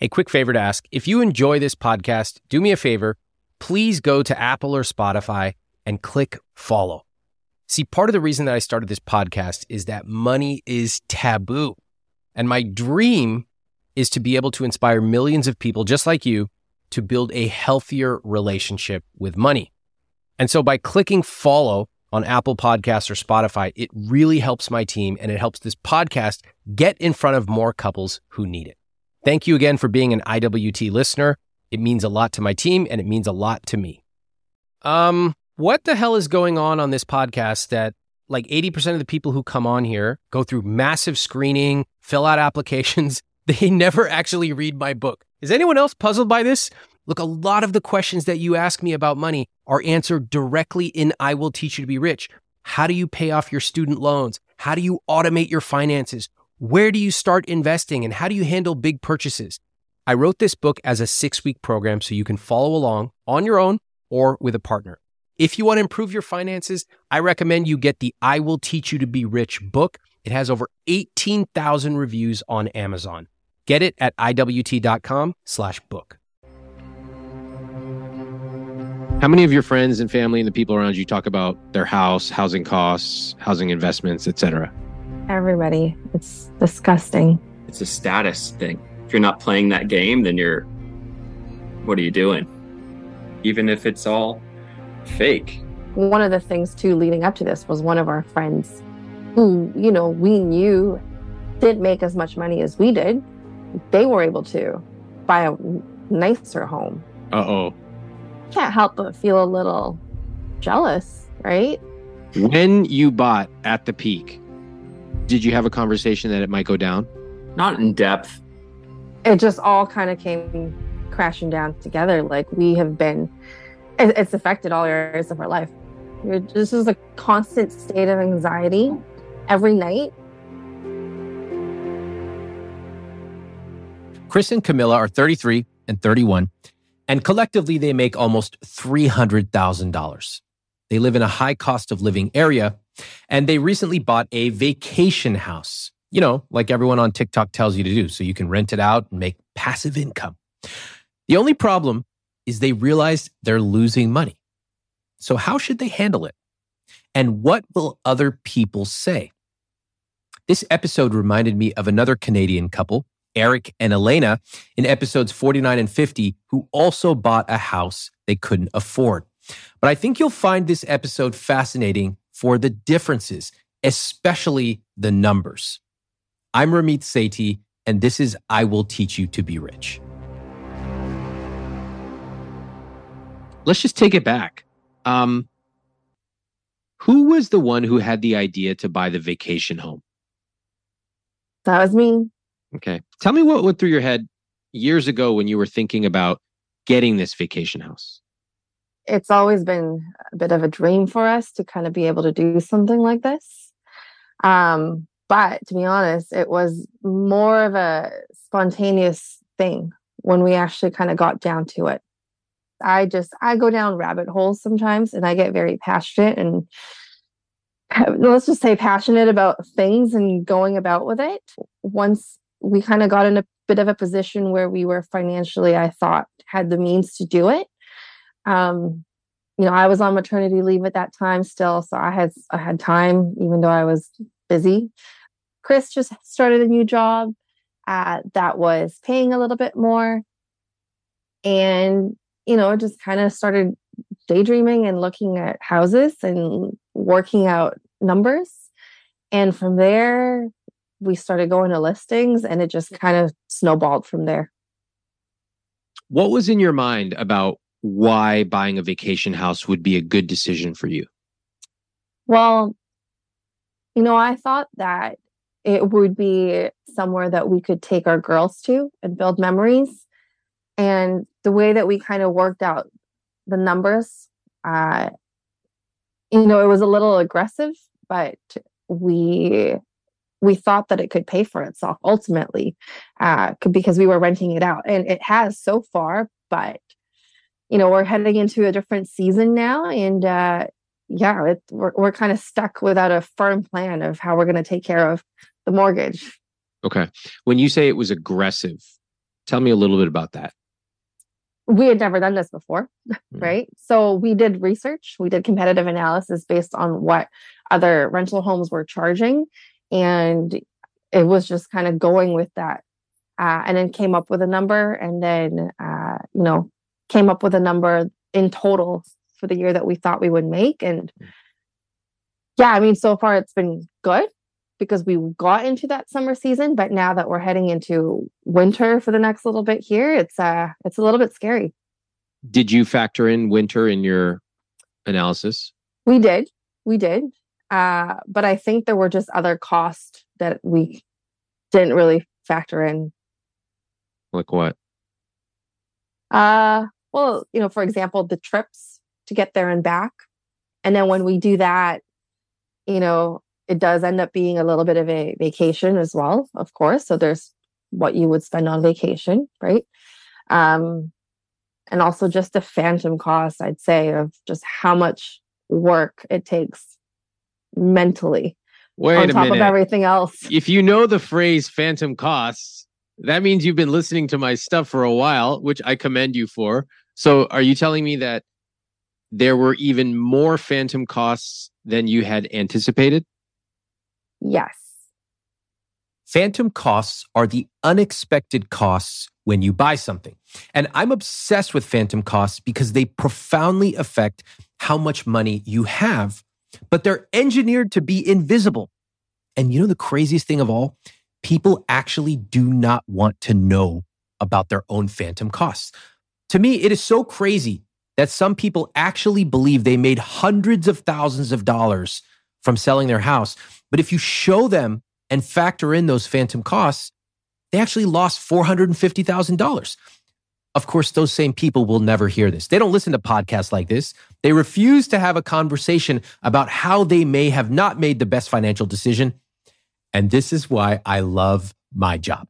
Hey, quick favor to ask. If you enjoy this podcast, do me a favor. Please go to Apple or Spotify and click follow. See, part of the reason that I started this podcast is that money is taboo. And my dream is to be able to inspire millions of people just like you to build a healthier relationship with money. And so by clicking follow on Apple Podcasts or Spotify, it really helps my team and it helps this podcast get in front of more couples who need it. Thank you again for being an IWT listener. It means a lot to my team and it means a lot to me. Um, what the hell is going on on this podcast that like 80% of the people who come on here go through massive screening, fill out applications. They never actually read my book. Is anyone else puzzled by this? Look, a lot of the questions that you ask me about money are answered directly in I Will Teach You to Be Rich. How do you pay off your student loans? How do you automate your finances? Where do you start investing? And how do you handle big purchases? I wrote this book as a six week program so you can follow along on your own or with a partner. If you want to improve your finances, I recommend you get the I Will Teach You to Be Rich book. It has over 18,000 reviews on Amazon. Get it at iwt.com slash book. How many of your friends and family and the people around you talk about their house, housing costs, housing investments, etc.? Everybody. It's disgusting. It's a status thing. If you're not playing that game, then you're what are you doing? Even if it's all fake. One of the things too leading up to this was one of our friends who, you know, we knew didn't make as much money as we did. They were able to buy a nicer home. Uh oh. Can't help but feel a little jealous, right? When you bought at the peak, did you have a conversation that it might go down? Not in depth. It just all kind of came crashing down together. Like we have been it's affected all areas of our life. This is a constant state of anxiety every night. Chris and Camilla are 33 and 31, and collectively they make almost $300,000. They live in a high cost of living area, and they recently bought a vacation house, you know, like everyone on TikTok tells you to do, so you can rent it out and make passive income. The only problem is they realize they're losing money. So how should they handle it? And what will other people say? This episode reminded me of another Canadian couple, Eric and Elena, in episodes 49 and 50, who also bought a house they couldn't afford. But I think you'll find this episode fascinating for the differences, especially the numbers. I'm Ramit Sethi, and this is I Will Teach You to Be Rich. let's just take it back. Um, who was the one who had the idea to buy the vacation home? That was me. Okay. Tell me what went through your head years ago when you were thinking about getting this vacation house. It's always been a bit of a dream for us to kind of be able to do something like this. Um, but to be honest, it was more of a spontaneous thing when we actually kind of got down to it. I just I go down rabbit holes sometimes and I get very passionate and let's just say passionate about things and going about with it. Once we kind of got in a bit of a position where we were financially, I thought, had the means to do it. Um, you know, I was on maternity leave at that time still, so I had I had time, even though I was busy. Chris just started a new job uh, that was paying a little bit more, and you know, just kind of started daydreaming and looking at houses and working out numbers. And from there, we started going to listings and it just kind of snowballed from there. What was in your mind about why buying a vacation house would be a good decision for you? Well, you know, I thought that it would be somewhere that we could take our girls to and build memories. And the way that we kind of worked out the numbers, uh, you know, it was a little aggressive, but we we thought that it could pay for itself ultimately uh, because we were renting it out, and it has so far. But you know, we're heading into a different season now, and uh, yeah, it, we're we're kind of stuck without a firm plan of how we're going to take care of the mortgage. Okay, when you say it was aggressive, Tell me a little bit about that. We had never done this before, mm-hmm. right? So we did research, we did competitive analysis based on what other rental homes were charging. And it was just kind of going with that. Uh, and then came up with a number and then, uh, you know, came up with a number in total for the year that we thought we would make. And mm. yeah, I mean, so far it's been good because we got into that summer season, but now that we're heading into winter for the next little bit here, it's uh it's a little bit scary. Did you factor in winter in your analysis? We did. We did. Uh, but I think there were just other costs that we didn't really factor in. Like what? Uh well, you know, for example, the trips to get there and back. And then when we do that, you know, it does end up being a little bit of a vacation as well, of course. So there's what you would spend on vacation, right? Um, and also just the phantom cost, I'd say, of just how much work it takes mentally Wait on top minute. of everything else. If you know the phrase phantom costs, that means you've been listening to my stuff for a while, which I commend you for. So are you telling me that there were even more phantom costs than you had anticipated? Yes. Phantom costs are the unexpected costs when you buy something. And I'm obsessed with phantom costs because they profoundly affect how much money you have, but they're engineered to be invisible. And you know the craziest thing of all? People actually do not want to know about their own phantom costs. To me, it is so crazy that some people actually believe they made hundreds of thousands of dollars from selling their house. But if you show them and factor in those phantom costs, they actually lost $450,000. Of course, those same people will never hear this. They don't listen to podcasts like this. They refuse to have a conversation about how they may have not made the best financial decision. And this is why I love my job.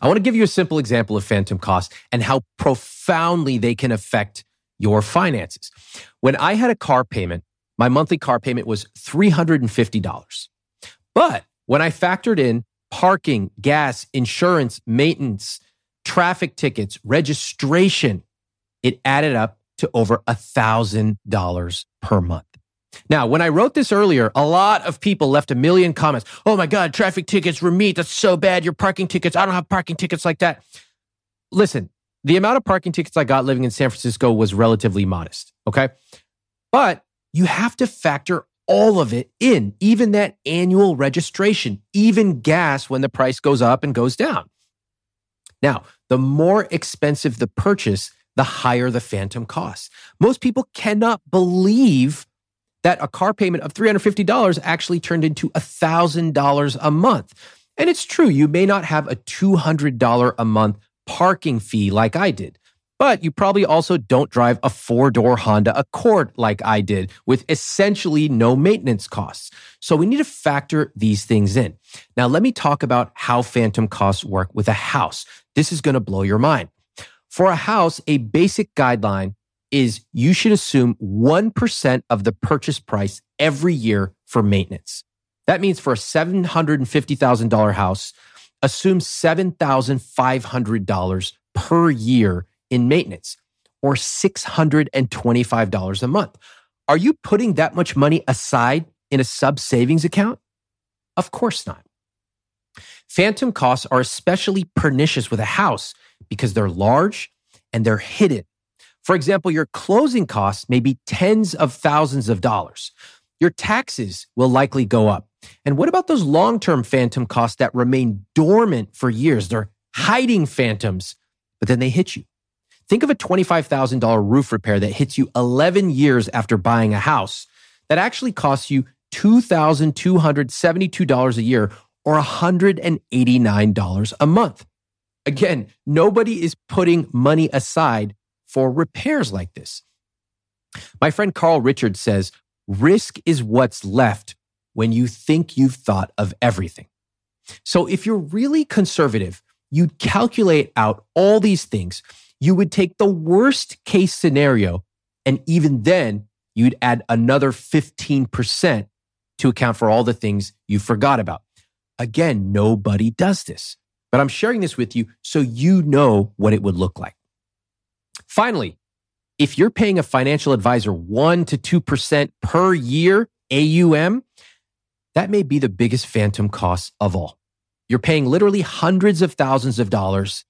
I want to give you a simple example of phantom costs and how profoundly they can affect your finances. When I had a car payment my monthly car payment was $350. But when I factored in parking, gas, insurance, maintenance, traffic tickets, registration, it added up to over $1,000 per month. Now, when I wrote this earlier, a lot of people left a million comments. Oh my God, traffic tickets, Ramit, that's so bad. Your parking tickets, I don't have parking tickets like that. Listen, the amount of parking tickets I got living in San Francisco was relatively modest. Okay. But you have to factor all of it in, even that annual registration, even gas when the price goes up and goes down. Now, the more expensive the purchase, the higher the phantom costs. Most people cannot believe that a car payment of $350 actually turned into $1,000 a month. And it's true, you may not have a $200 a month parking fee like I did. But you probably also don't drive a four door Honda Accord like I did with essentially no maintenance costs. So we need to factor these things in. Now, let me talk about how phantom costs work with a house. This is going to blow your mind. For a house, a basic guideline is you should assume 1% of the purchase price every year for maintenance. That means for a $750,000 house, assume $7,500 per year in maintenance or $625 a month. Are you putting that much money aside in a sub savings account? Of course not. Phantom costs are especially pernicious with a house because they're large and they're hidden. For example, your closing costs may be tens of thousands of dollars. Your taxes will likely go up. And what about those long term phantom costs that remain dormant for years? They're hiding phantoms, but then they hit you. Think of a $25,000 roof repair that hits you 11 years after buying a house that actually costs you $2,272 a year or $189 a month. Again, nobody is putting money aside for repairs like this. My friend Carl Richards says, risk is what's left when you think you've thought of everything. So if you're really conservative, you'd calculate out all these things you would take the worst case scenario, and even then, you'd add another 15% to account for all the things you forgot about. Again, nobody does this. but I'm sharing this with you so you know what it would look like. Finally, if you're paying a financial advisor 1 to 2% per year AUM, that may be the biggest phantom cost of all. You're paying literally hundreds of thousands of dollars.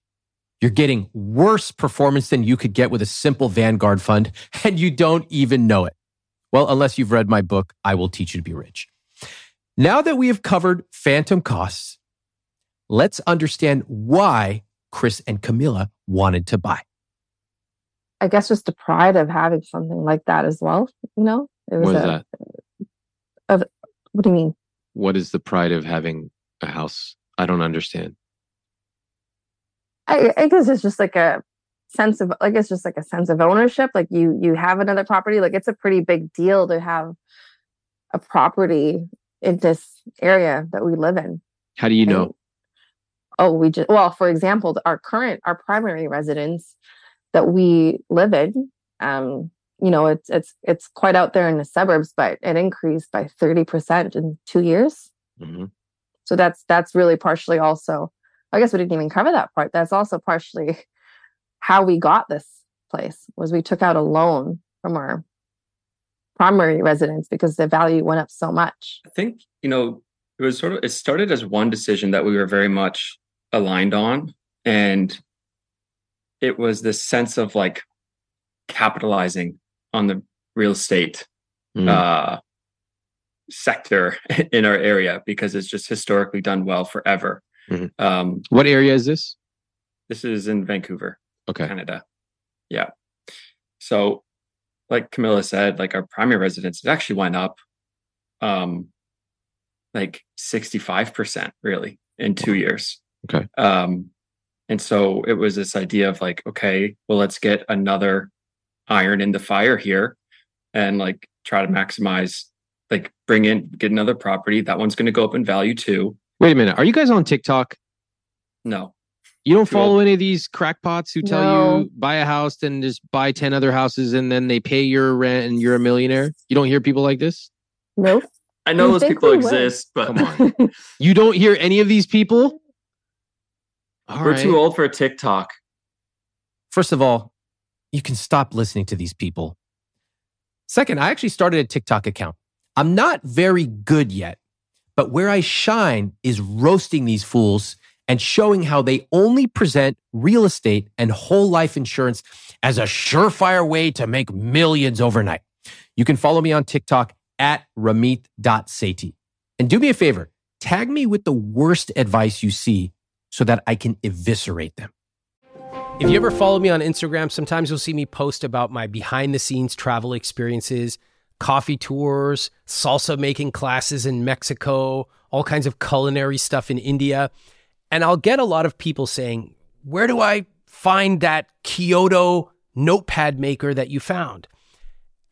You're getting worse performance than you could get with a simple Vanguard fund, and you don't even know it. Well, unless you've read my book, I Will Teach You to Be Rich. Now that we have covered phantom costs, let's understand why Chris and Camilla wanted to buy. I guess just the pride of having something like that as well. You know, it was what is a, that? Of what do you mean? What is the pride of having a house? I don't understand. I, I guess it's just like a sense of like it's just like a sense of ownership. Like you you have another property. Like it's a pretty big deal to have a property in this area that we live in. How do you know? And, oh, we just well, for example, our current our primary residence that we live in, um, you know, it's it's it's quite out there in the suburbs, but it increased by 30% in two years. Mm-hmm. So that's that's really partially also I guess we didn't even cover that part. That's also partially how we got this place was we took out a loan from our primary residence because the value went up so much. I think, you know, it was sort of it started as one decision that we were very much aligned on and it was this sense of like capitalizing on the real estate mm. uh sector in our area because it's just historically done well forever. Mm-hmm. Um, what area is this? This is in Vancouver, okay, Canada. Yeah. So, like Camilla said, like our primary residence it actually went up, um, like sixty five percent really in two years. Okay. Um, and so it was this idea of like, okay, well, let's get another iron in the fire here, and like try to maximize, like bring in get another property. That one's going to go up in value too Wait a minute. Are you guys on TikTok? No. You don't follow any of these crackpots who tell no. you buy a house then just buy 10 other houses and then they pay your rent and you're a millionaire? You don't hear people like this? Nope. I know those people exist, but come on. you don't hear any of these people? All We're right. too old for TikTok. First of all, you can stop listening to these people. Second, I actually started a TikTok account. I'm not very good yet, but where I shine is roasting these fools and showing how they only present real estate and whole life insurance as a surefire way to make millions overnight. You can follow me on TikTok at ramit.sethi. And do me a favor, tag me with the worst advice you see so that I can eviscerate them. If you ever follow me on Instagram, sometimes you'll see me post about my behind the scenes travel experiences coffee tours, salsa making classes in Mexico, all kinds of culinary stuff in India. And I'll get a lot of people saying, Where do I find that Kyoto notepad maker that you found?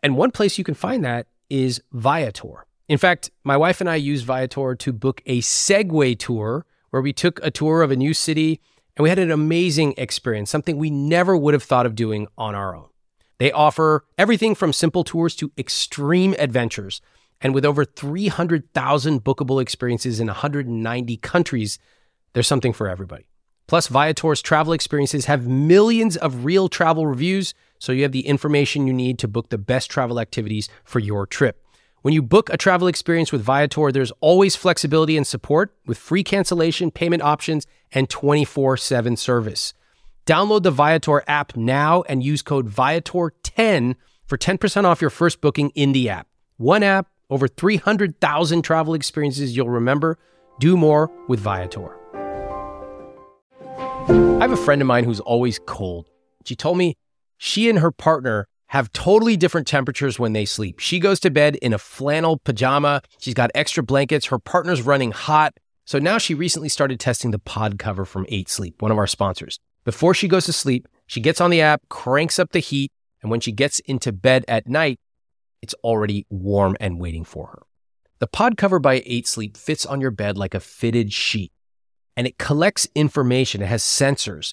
And one place you can find that is Viator. In fact, my wife and I used Viator to book a Segway tour where we took a tour of a new city and we had an amazing experience, something we never would have thought of doing on our own. They offer everything from simple tours to extreme adventures. And with over 300,000 bookable experiences in 190 countries, there's something for everybody. Plus, Viator's travel experiences have millions of real travel reviews, so you have the information you need to book the best travel activities for your trip. When you book a travel experience with Viator, there's always flexibility and support with free cancellation, payment options, and 24 7 service. Download the Viator app now and use code Viator10 for 10% off your first booking in the app. One app, over 300,000 travel experiences you'll remember. Do more with Viator. I have a friend of mine who's always cold. She told me she and her partner have totally different temperatures when they sleep. She goes to bed in a flannel pajama. She's got extra blankets. Her partner's running hot. So now she recently started testing the pod cover from 8 Sleep, one of our sponsors. Before she goes to sleep, she gets on the app, cranks up the heat, and when she gets into bed at night, it's already warm and waiting for her. The pod cover by 8 Sleep fits on your bed like a fitted sheet, and it collects information. It has sensors.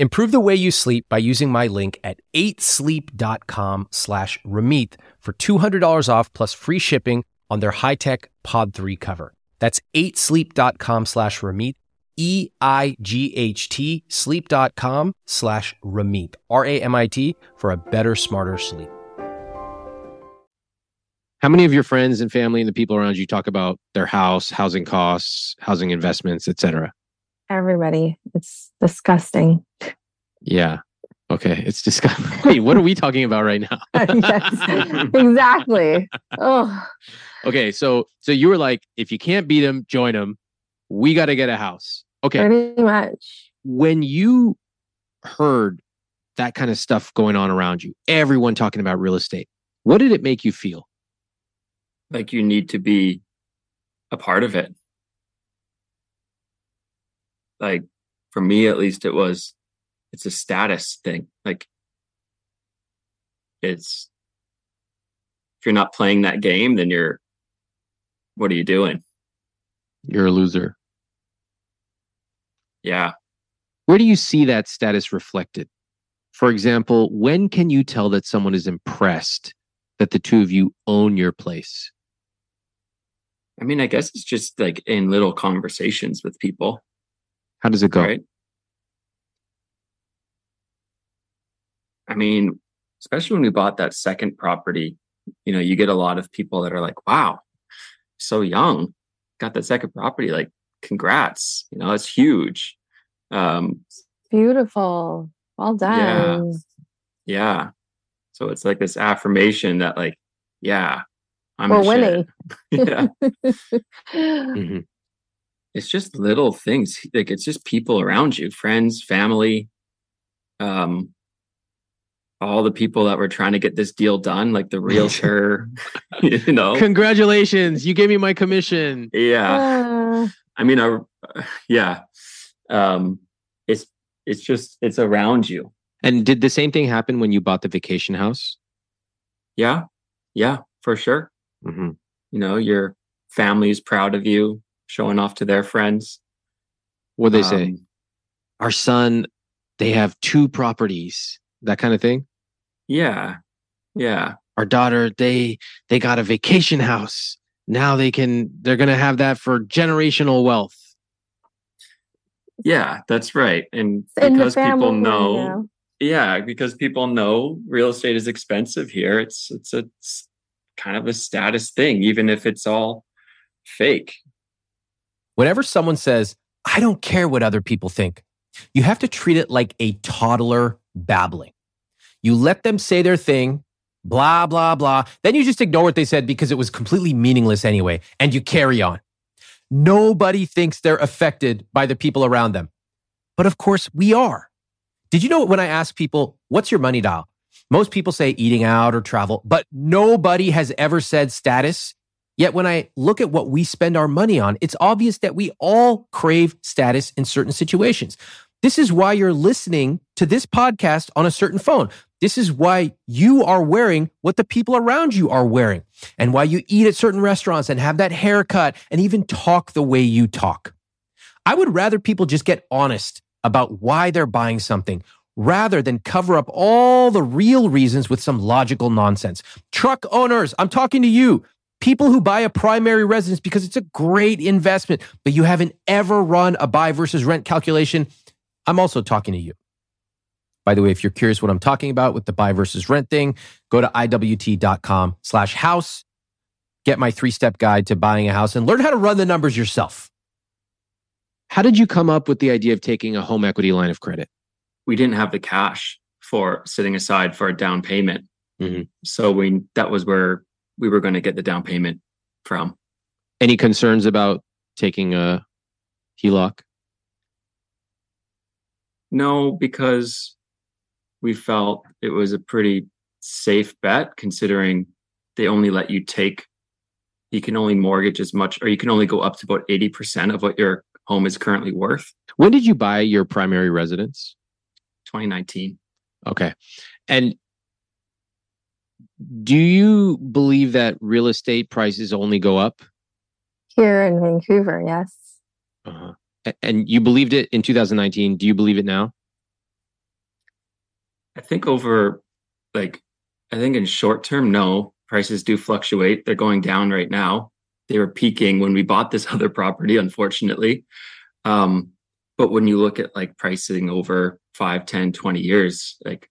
Improve the way you sleep by using my link at 8sleep.com slash Ramit for $200 off plus free shipping on their high-tech Pod 3 cover. That's 8sleep.com slash Ramit, E-I-G-H-T, sleep.com slash Ramit, R-A-M-I-T, for a better, smarter sleep. How many of your friends and family and the people around you talk about their house, housing costs, housing investments, etc.? Everybody. It's disgusting. Yeah. Okay. It's disgusting. Wait, what are we talking about right now? yes, exactly. Oh, okay. So, so you were like, if you can't beat them, join them. We got to get a house. Okay. pretty much. When you heard that kind of stuff going on around you, everyone talking about real estate, what did it make you feel? Like you need to be a part of it. Like for me, at least, it was, it's a status thing. Like it's, if you're not playing that game, then you're, what are you doing? You're a loser. Yeah. Where do you see that status reflected? For example, when can you tell that someone is impressed that the two of you own your place? I mean, I guess it's just like in little conversations with people, How does it go? right? I mean, especially when we bought that second property, you know, you get a lot of people that are like, wow, so young, got that second property. Like, congrats. You know, it's huge. Um, Beautiful. Well done. yeah. So it's like this affirmation that, like, yeah, I'm We're winning. yeah. Mhm. It's just little things like it's just people around you friends family um all the people that were trying to get this deal done like the realtor you know Congratulations, you gave me my commission. yeah Uh, i mean uh, yeah um it's it's just it's around you And did the same thing happen when you bought the vacation house? yeah yeah for sure Mm-hmm. you know your family is proud of you showing off to their friends What they say? Um, Our son, they have two properties. That kind of thing. yeah yeah Our daughter, they they got a vacation house. Now they can. They're gonna have that for generational wealth. yeah that's right and in because people family, know yeah. yeah because people know real estate is expensive here it's it's a it's kind of a status thing even if it's all fake Whenever someone says, I don't care what other people think, you have to treat it like a toddler babbling. You let them say their thing, blah, blah, blah. Then you just ignore what they said because it was completely meaningless anyway, and you carry on. Nobody thinks they're affected by the people around them. But of course, we are. Did you know when I ask people, what's your money dial? Most people say eating out or travel, but nobody has ever said status. Yet when I look at what we spend our money on, it's obvious that we all crave status in certain situations. This is why you're listening to this podcast on a certain phone. This is why you are wearing what the people around you are wearing and why you eat at certain restaurants and have that haircut and even talk the way you talk. I would rather people just get honest about why they're buying something rather than cover up all the real reasons with some logical nonsense. Truck owners, I'm talking to you. People who buy a primary residence because it's a great investment, but you haven't ever run a buy versus rent calculation. I'm also talking to you. By the way, if you're curious what I'm talking about with the buy versus rent thing, go to iwt.com slash house, get my three-step guide to buying a house and learn how to run the numbers yourself. How did you come up with the idea of taking a home equity line of credit? we didn't have the cash for sitting aside for a down payment Mhm. so we that was where we were going to get the down payment from Any concerns about taking a HELOC? no because we felt it was a pretty safe bet considering they only let you take you can only mortgage as much or you can only go up to about 80% of what your home is currently worth When did you buy your primary residence? 2019 Okay. And do you believe that real estate prices only go up? Here in Vancouver, yes. Uh-huh. And you believed it in 2019. Do you believe it now? I think over like I think in short term, no. Prices do fluctuate. They're going down right now. They were peaking when we bought this other property, unfortunately. Um, but when you look at like pricing over 5, 10, 20 years, like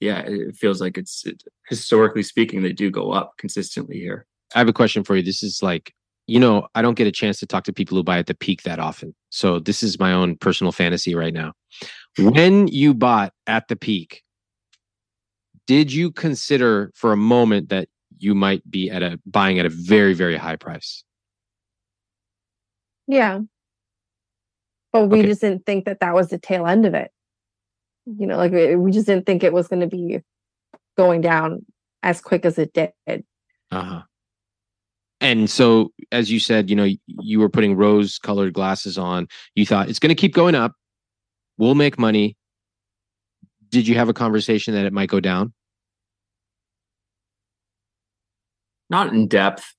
yeah, it feels like it's it, historically speaking, they do go up consistently here. I have a question for you. This is like, you know, I don't get a chance to talk to people who buy at the peak that often. So this is my own personal fantasy right now. When you bought at the peak, did you consider for a moment that you might be at a buying at a very, very high price? Yeah. But we Okay. just didn't think that that was the tail end of it. You know, like we we just didn't think it was going to be going down as quick as it did. Uh-huh. And so, as you said, you know, you were putting rose colored glasses on. You thought it's going to keep going up. We'll make money. Did you have a conversation that it might go down? Not in depth.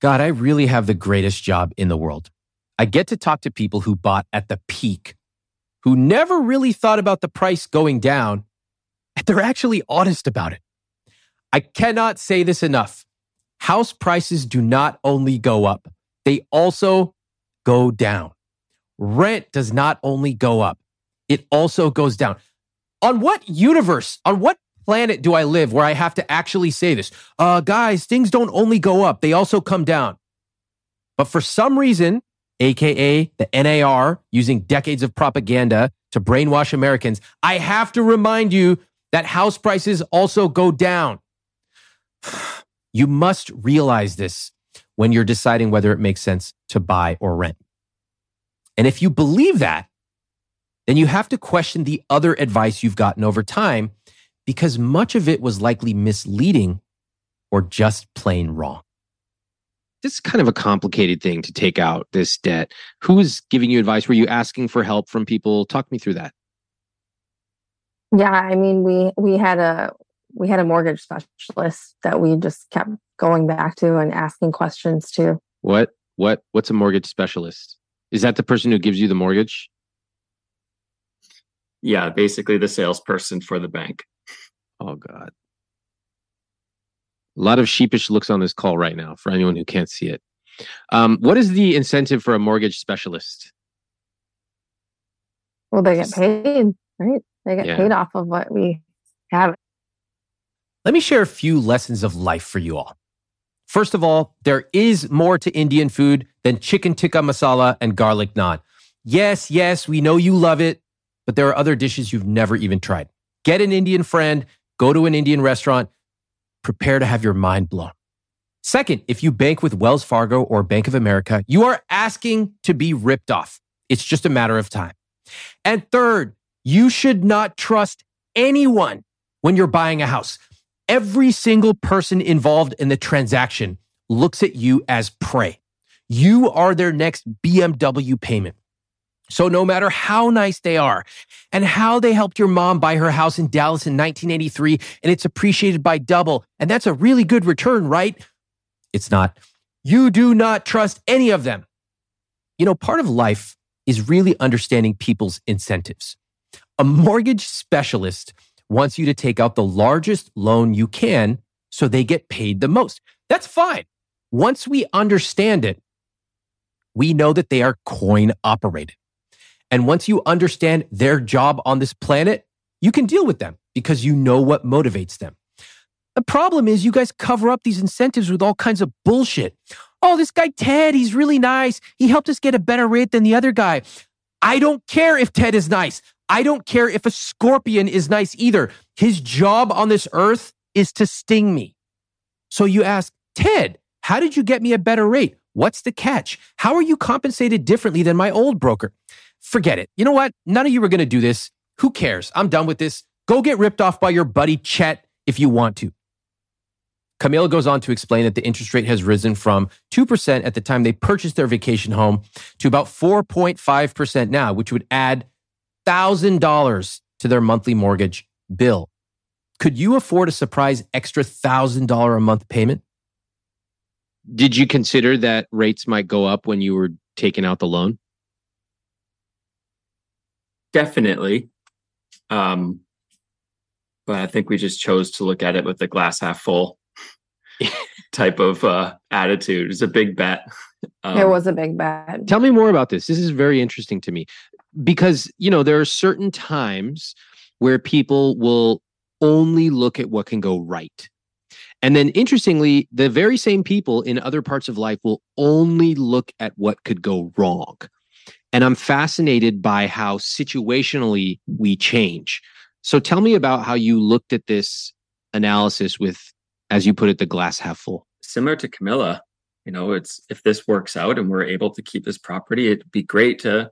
God, I really have the greatest job in the world. I get to talk to people who bought at the peak, who never really thought about the price going down, and they're actually honest about it. I cannot say this enough. House prices do not only go up, they also go down. Rent does not only go up, it also goes down. On what universe, on what planet do I live where I have to actually say this? Uh, guys, things don't only go up, they also come down. But for some reason, AKA the NAR, using decades of propaganda to brainwash Americans, I have to remind you that house prices also go down. You must realize this when you're deciding whether it makes sense to buy or rent. And if you believe that, then you have to question the other advice you've gotten over time because much of it was likely misleading or just plain wrong. This is kind of a complicated thing to take out this debt. Who was giving you advice? Were you asking for help from people? Talk me through that. Yeah, I mean, we we had a we had a mortgage specialist that we just kept going back to and asking questions to. What? What? What's a mortgage specialist? Is that the person who gives you the mortgage? Yeah, basically the salesperson for the bank. Oh God. A lot of sheepish looks on this call right now for anyone who can't see it. Um, what is the incentive for a mortgage specialist? Well, they get paid, right? They get Yeah. paid off of what we have. Let me share a few lessons of life for you all. First of all, there is more to Indian food than chicken tikka masala and garlic naan. Yes, yes, we know you love it, but there are other dishes you've never even tried. Get an Indian friend, go to an Indian restaurant, prepare to have your mind blown. Second, if you bank with Wells Fargo or Bank of America, you are asking to be ripped off. It's just a matter of time. And third, you should not trust anyone when you're buying a house. Every single person involved in the transaction looks at you as prey. You are their next BMW payment. So no matter how nice they are and how they helped your mom buy her house in Dallas in 1983 and it's appreciated by double, and that's a really good return, right? It's not. You do not trust any of them. You know, part of life is really understanding people's incentives. A mortgage specialist wants you to take out the largest loan you can so they get paid the most. That's fine. Once we understand it, we know that they are coin operated. And once you understand their job on this planet, you can deal with them because you know what motivates them. The problem is you guys cover up these incentives with all kinds of bullshit. Oh, this guy Ted, he's really nice. He helped us get a better rate than the other guy. I don't care if Ted is nice. I don't care if a scorpion is nice either. His job on this earth is to sting me. So you ask, Ted, how did you get me a better rate? What's the catch? How are you compensated differently than my old broker? Forget it. You know what? None of you are going to do this. Who cares? I'm done with this. Go get ripped off by your buddy Chet if you want to. Camille goes on to explain that the interest rate has risen from 2% at the time they purchased their vacation home to about 4.5% now, which would add $1,000 to their monthly mortgage bill. Could you afford a surprise extra $1,000 a month payment? Did you consider that rates might go up when you were taking out the loan? Definitely. Um, but I think we just chose to look at it with the glass half full type of uh, attitude. It's a big bet. Um, it was a big bet. Tell me more about this. This is very interesting to me because, you know, there are certain times where people will only look at what can go right. And then interestingly, the very same people in other parts of life will only look at what could go wrong. And I'm fascinated by how situationally we change. So tell me about how you looked at this analysis with, as you put it, the glass half full. Similar to Camilla, you know, it's if this works out and we're able to keep this property, it'd be great to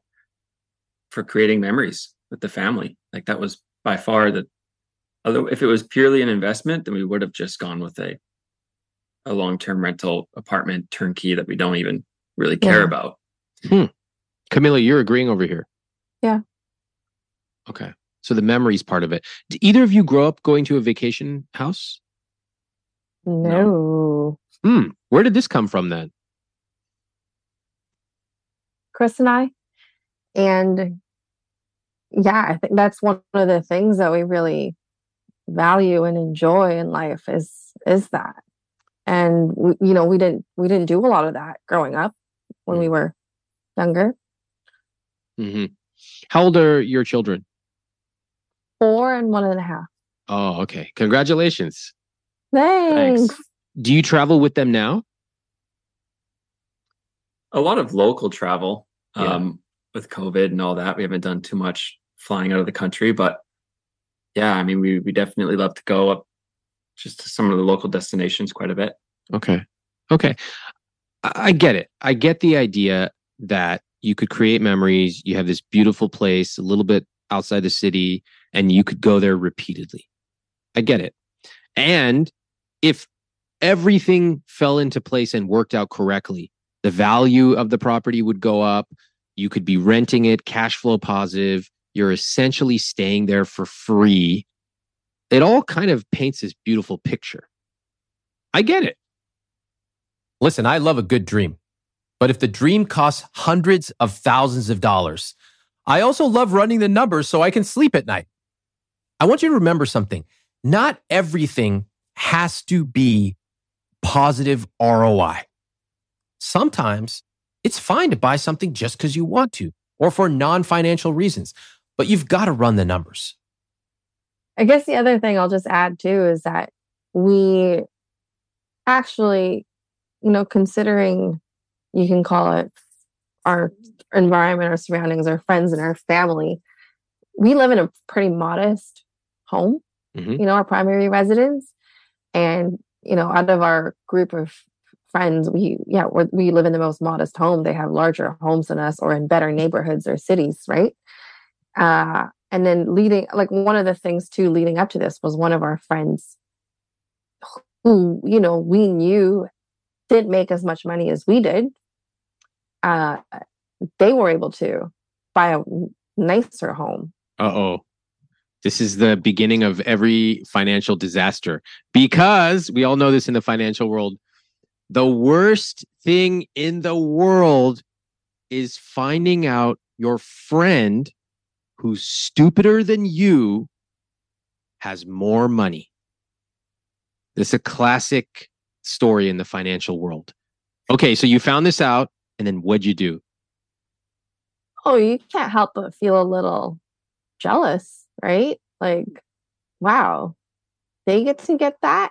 for creating memories with the family. Like that was by far the although if it was purely an investment, then we would have just gone with a a long-term rental apartment turnkey that we don't even really care yeah. about. Hmm. Camilla, you're agreeing over here. Yeah. Okay. So the memories part of it. Did either of you grow up going to a vacation house? No. Hmm. Where did this come from then? Chris and I. And yeah, I think that's one of the things that we really value and enjoy in life is is that. And we, you know, we didn't we didn't do a lot of that growing up when we mm. were younger. Mm-hmm. How old are your children? Four and one and a half. Oh, okay. Congratulations. Thanks. Thanks. Do you travel with them now? A lot of local travel. Yeah. Um, with COVID and all that, we haven't done too much flying out of the country, but yeah, I mean, we we definitely love to go up just to some of the local destinations quite a bit. Okay, okay, I get it. I get the idea that you could create memories. You have this beautiful place, a little bit outside the city, and you could go there repeatedly. I get it. And if everything fell into place and worked out correctly, the value of the property would go up. You could be renting it, cash flow positive. You're essentially staying there for free. It all kind of paints this beautiful picture. I get it. Listen, I love a good dream. But if the dream costs hundreds of thousands of dollars, I also love running the numbers so I can sleep at night. I want you to remember something. Not everything has to be positive ROI. Sometimes it's fine to buy something just because you want to or for non financial reasons, but you've got to run the numbers. I guess the other thing I'll just add too is that we actually, you know, considering you can call it our environment, our surroundings, our friends, and our family, we live in a pretty modest home, mm-hmm. you know, our primary residence. And, you know, out of our group of friends, we, yeah, we live in the most modest home. They have larger homes than us or in better neighborhoods or cities, right? Uh, and then leading, like one of the things too, leading up to this was one of our friends who, you know, we knew didn't make as much money as we did. Uh, they were able to buy a nicer home. Uh oh. This is the beginning of every financial disaster because we all know this in the financial world. The worst thing in the world is finding out your friend who's stupider than you has more money. This is a classic story in the financial world. Okay, so you found this out, and then what'd you do? Oh, you can't help but feel a little jealous, right? Like, wow, they get to get that,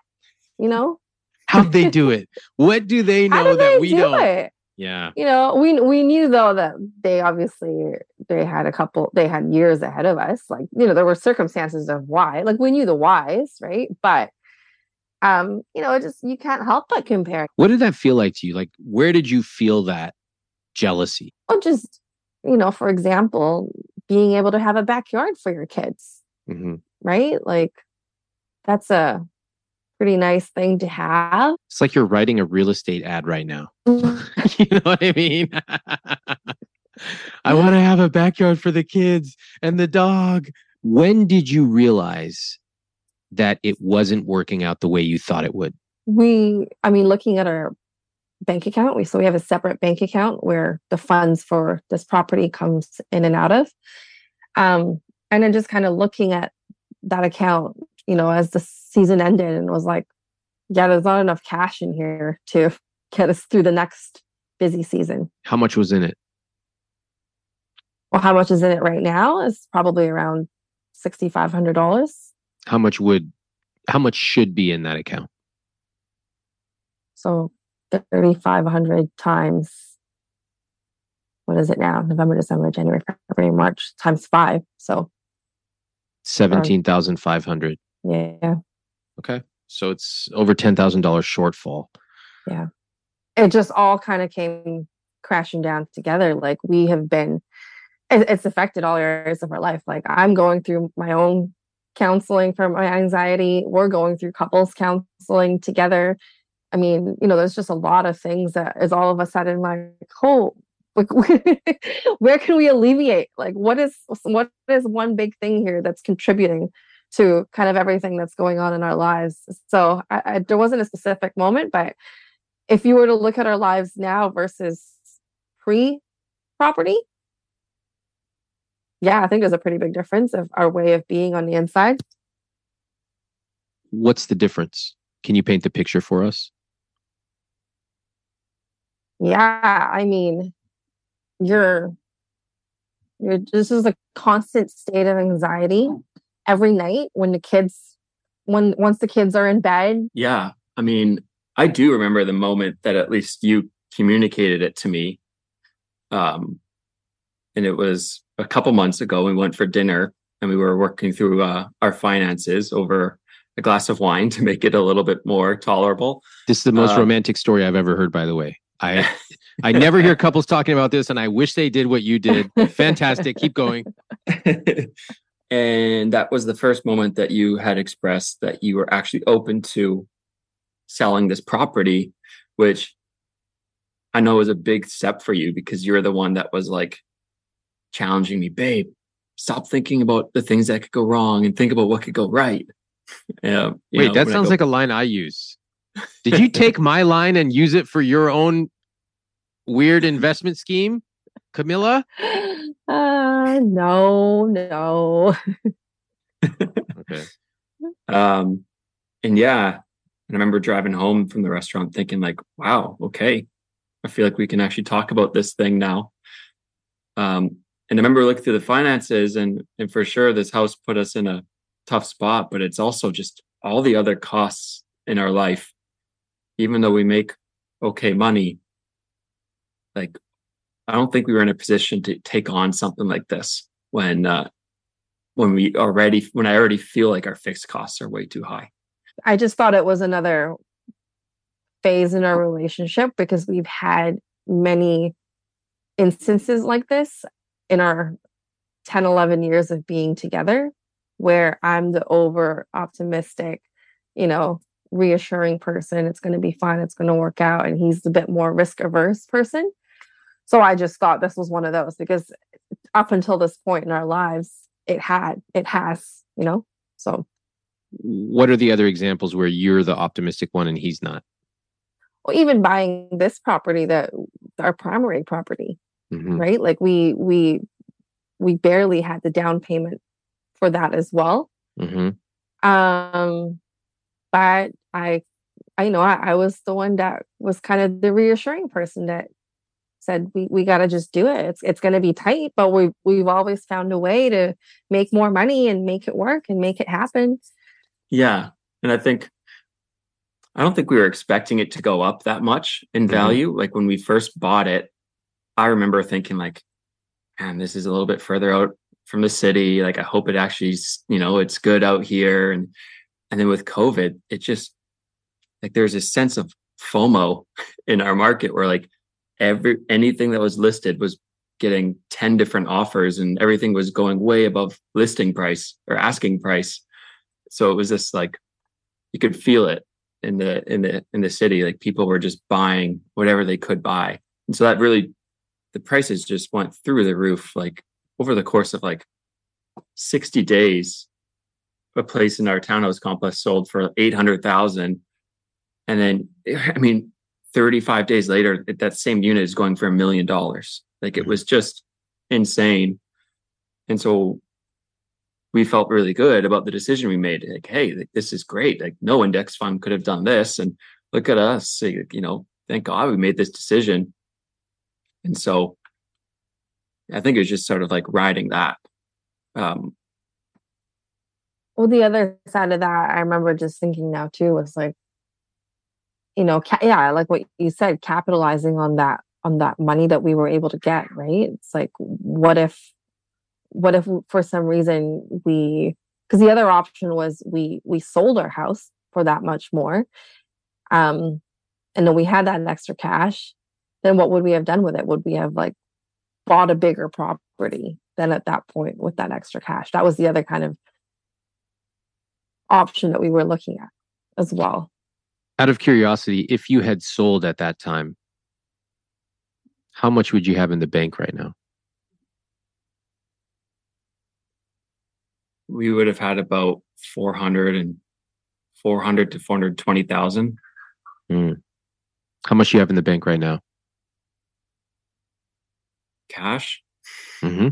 you know? How'd they do it? What do they know that they we do don't? It? Yeah. You know, we we knew though that they obviously they had a couple they had years ahead of us. Like, you know, there were circumstances of why. Like we knew the whys, right? But um, you know, it just you can't help but compare. What did that feel like to you? Like where did you feel that jealousy? Well, just you know, for example, being able to have a backyard for your kids. Mm-hmm. Right? Like that's a pretty nice thing to have. It's like you're writing a real estate ad right now. you know what I mean? I want to have a backyard for the kids and the dog. when did you realize that it wasn't working out the way you thought it would? We, I mean, looking at our bank account, we so we have a separate bank account where the funds for this property comes in and out of. Um, and then just kind of looking at that account, you know, as the season ended and was like, yeah, there's not enough cash in here to get us through the next busy season. How much was in it? Well, how much is in it right now is probably around sixty five hundred dollars. How much would how much should be in that account? So thirty five hundred times what is it now? November, December, January, February, March times five. So seventeen thousand five hundred. Yeah. Okay. So it's over ten thousand dollars shortfall. Yeah. It just all kind of came crashing down together. Like we have been it's affected all areas of our life. Like I'm going through my own counseling for my anxiety. We're going through couples counseling together. I mean, you know, there's just a lot of things that is all of a sudden like, oh, like where can we alleviate? Like, what is what is one big thing here that's contributing to kind of everything that's going on in our lives? So I, I, there wasn't a specific moment, but if you were to look at our lives now versus pre property, yeah, I think there's a pretty big difference of our way of being on the inside. What's the difference? Can you paint the picture for us? Yeah, I mean, you're you're this is a constant state of anxiety every night when the kids when once the kids are in bed. Yeah. I mean, I do remember the moment that at least you communicated it to me. Um and it was a couple months ago. We went for dinner and we were working through uh, our finances over a glass of wine to make it a little bit more tolerable. This is the most uh, romantic story I've ever heard, by the way. I I never hear couples talking about this, and I wish they did what you did. Fantastic. Keep going. and that was the first moment that you had expressed that you were actually open to selling this property, which I know was a big step for you because you're the one that was like, challenging me, babe, stop thinking about the things that could go wrong and think about what could go right. Yeah. Wait, know, that sounds go, like a line I use. Did you take my line and use it for your own weird investment scheme, Camilla? Uh, no, no. okay. Um, and yeah, I remember driving home from the restaurant thinking like, wow, okay, I feel like we can actually talk about this thing now. Um, and I remember looking through the finances and and for sure this house put us in a tough spot, but it's also just all the other costs in our life. Even though we make okay money, like I don't think we were in a position to take on something like this when uh when we already when I already feel like our fixed costs are way too high. I just thought it was another phase in our relationship because we've had many instances like this in our 10, 11 years of being together, where I'm the over optimistic, you know, reassuring person. It's going to be fine. It's going to work out. And he's a bit more risk averse person. So I just thought this was one of those because up until this point in our lives, it had, it has, you know, so. What are the other examples where you're the optimistic one and he's not? Well, even buying this property that our primary property, mm-hmm. right? Like we we we barely had the down payment for that as well. Mm-hmm. Um, but I, I know I, I was the one that was kind of the reassuring person that said we we got to just do it. It's it's going to be tight, but we we've always found a way to make more money and make it work and make it happen. Yeah, and I think I don't think we were expecting it to go up that much in mm-hmm. value. Like when we first bought it, I remember thinking like, man, this is a little bit further out from the city. Like I hope it actually, you know, it's good out here. And and then with COVID, it just like there's a sense of FOMO in our market where like every anything that was listed was getting 10 different offers and everything was going way above listing price or asking price. So it was just like you could feel it in the in the in the city. Like people were just buying whatever they could buy. And so that really the prices just went through the roof like over the course of like 60 days, a place in our townhouse complex sold for 800,000. And then, I mean, 35 days later, that same unit is going for a million dollars. Like it mm-hmm. was just insane. And so we felt really good about the decision we made. Like, hey, like, this is great. Like no index fund could have done this. And look at us. You know, thank God we made this decision. And so I think it was just sort of like riding that. Um, well, the other side of that, I remember just thinking now too was like, you know, ca- yeah, like what you said, capitalizing on that on that money that we were able to get. Right? It's like, what if, what if for some reason we, because the other option was we we sold our house for that much more, um, and then we had that extra cash. Then what would we have done with it? Would we have like bought a bigger property then at that point with that extra cash? That was the other kind of option that we were looking at as well. Out of curiosity, if you had sold at that time, how much would you have in the bank right now? We would have had about 400 and 400 to 420,000. Mm. How much do you have in the bank right now? Cash? Mm-hmm.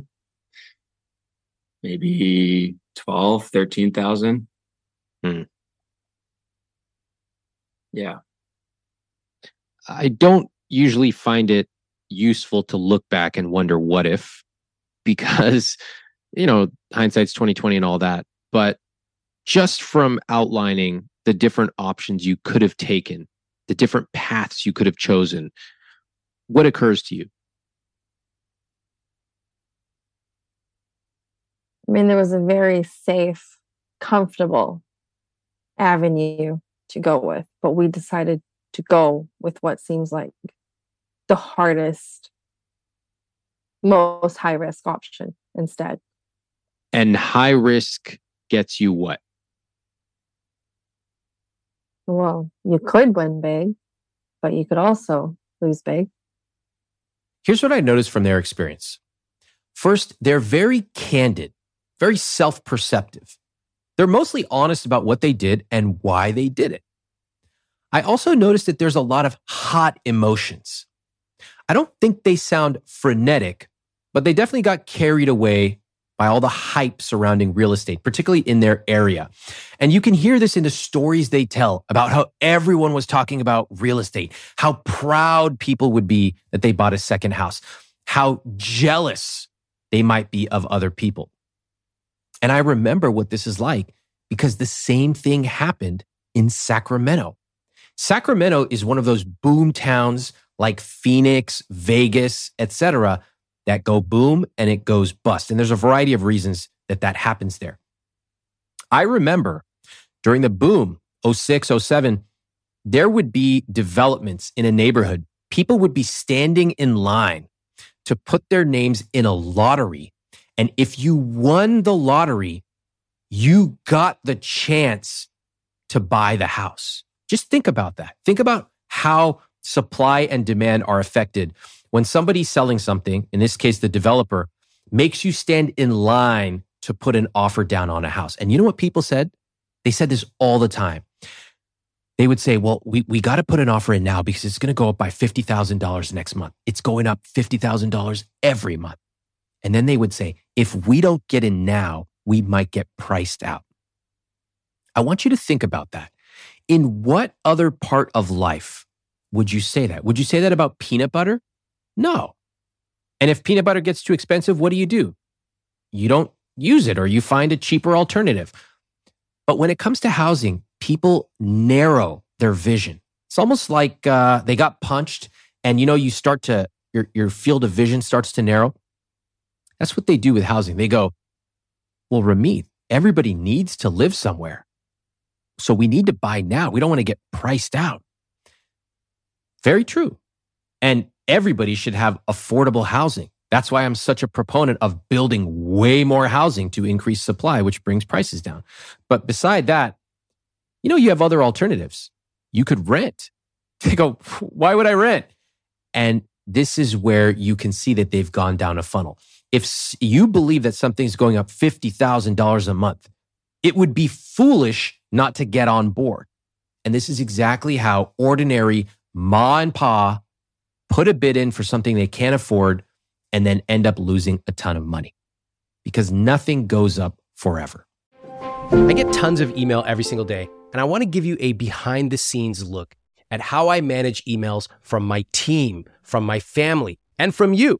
Maybe 12, 13,000. Mm. Yeah. I don't usually find it useful to look back and wonder what if because you know hindsight's 2020 and all that but just from outlining the different options you could have taken the different paths you could have chosen what occurs to you i mean there was a very safe comfortable avenue to go with, but we decided to go with what seems like the hardest, most high risk option instead. And high risk gets you what? Well, you could win big, but you could also lose big. Here's what I noticed from their experience. First, they're very candid, very self perceptive. They're mostly honest about what they did and why they did it. I also noticed that there's a lot of hot emotions. I don't think they sound frenetic, but they definitely got carried away by all the hype surrounding real estate, particularly in their area. And you can hear this in the stories they tell about how everyone was talking about real estate, how proud people would be that they bought a second house, how jealous they might be of other people. And I remember what this is like because the same thing happened in Sacramento. Sacramento is one of those boom towns like Phoenix, Vegas, etc., that go boom and it goes bust. And there's a variety of reasons that that happens there. I remember during the boom 06, 07, there would be developments in a neighborhood. People would be standing in line to put their names in a lottery and if you won the lottery, you got the chance to buy the house. Just think about that. Think about how supply and demand are affected when somebody's selling something, in this case, the developer, makes you stand in line to put an offer down on a house. And you know what people said? They said this all the time. They would say, well, we, we got to put an offer in now because it's going to go up by $50,000 next month. It's going up $50,000 every month. And then they would say, if we don't get in now, we might get priced out. I want you to think about that. In what other part of life would you say that? Would you say that about peanut butter? No. And if peanut butter gets too expensive, what do you do? You don't use it or you find a cheaper alternative. But when it comes to housing, people narrow their vision. It's almost like uh, they got punched and you know, you start to, your, your field of vision starts to narrow. That's what they do with housing. They go, well, Ramit, everybody needs to live somewhere. So we need to buy now. We don't want to get priced out. Very true. And everybody should have affordable housing. That's why I'm such a proponent of building way more housing to increase supply, which brings prices down. But beside that, you know, you have other alternatives. You could rent. They go, why would I rent? And this is where you can see that they've gone down a funnel. If you believe that something's going up $50,000 a month, it would be foolish not to get on board. And this is exactly how ordinary ma and pa put a bid in for something they can't afford and then end up losing a ton of money because nothing goes up forever. I get tons of email every single day, and I want to give you a behind the scenes look at how I manage emails from my team, from my family, and from you.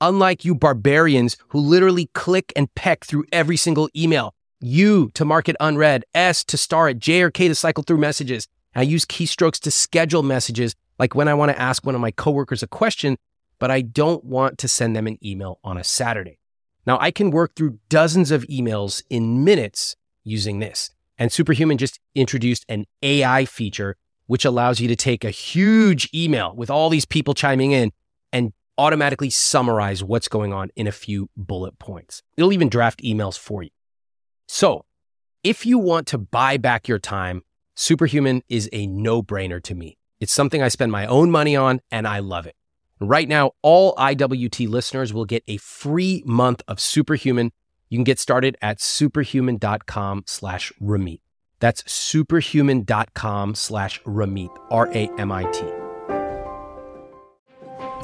unlike you barbarians who literally click and peck through every single email. U to mark it unread, S to star it, J or K to cycle through messages. I use keystrokes to schedule messages, like when I want to ask one of my coworkers a question, but I don't want to send them an email on a Saturday. Now, I can work through dozens of emails in minutes using this. And Superhuman just introduced an AI feature which allows you to take a huge email with all these people chiming in automatically summarize what's going on in a few bullet points. It'll even draft emails for you. So, if you want to buy back your time, Superhuman is a no brainer to me. It's something I spend my own money on and I love it. Right now, all IWT listeners will get a free month of Superhuman. You can get started at superhuman.com slash Ramit. That's superhuman.com slash Ramit, R A M I T. A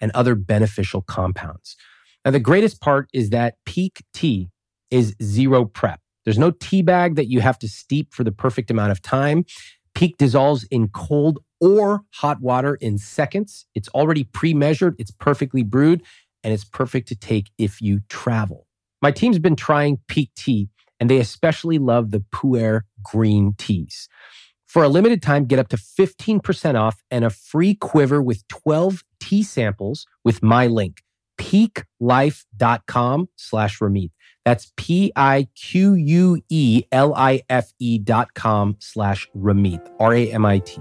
and other beneficial compounds. Now, the greatest part is that Pique Tea is zero prep. There's no tea bag that you have to steep for the perfect amount of time. Pique dissolves in cold or hot water in seconds. It's already pre measured, it's perfectly brewed, and it's perfect to take if you travel. My team's been trying Pique Tea and they especially love the Pu'er green teas. For a limited time, get up to 15% off and a free quiver with 12 tea samples with my link, piquelife.com slash Ramit. That's P-I-Q-U-E-L-I-F-E dot com slash Ramit, R-A-M-I-T.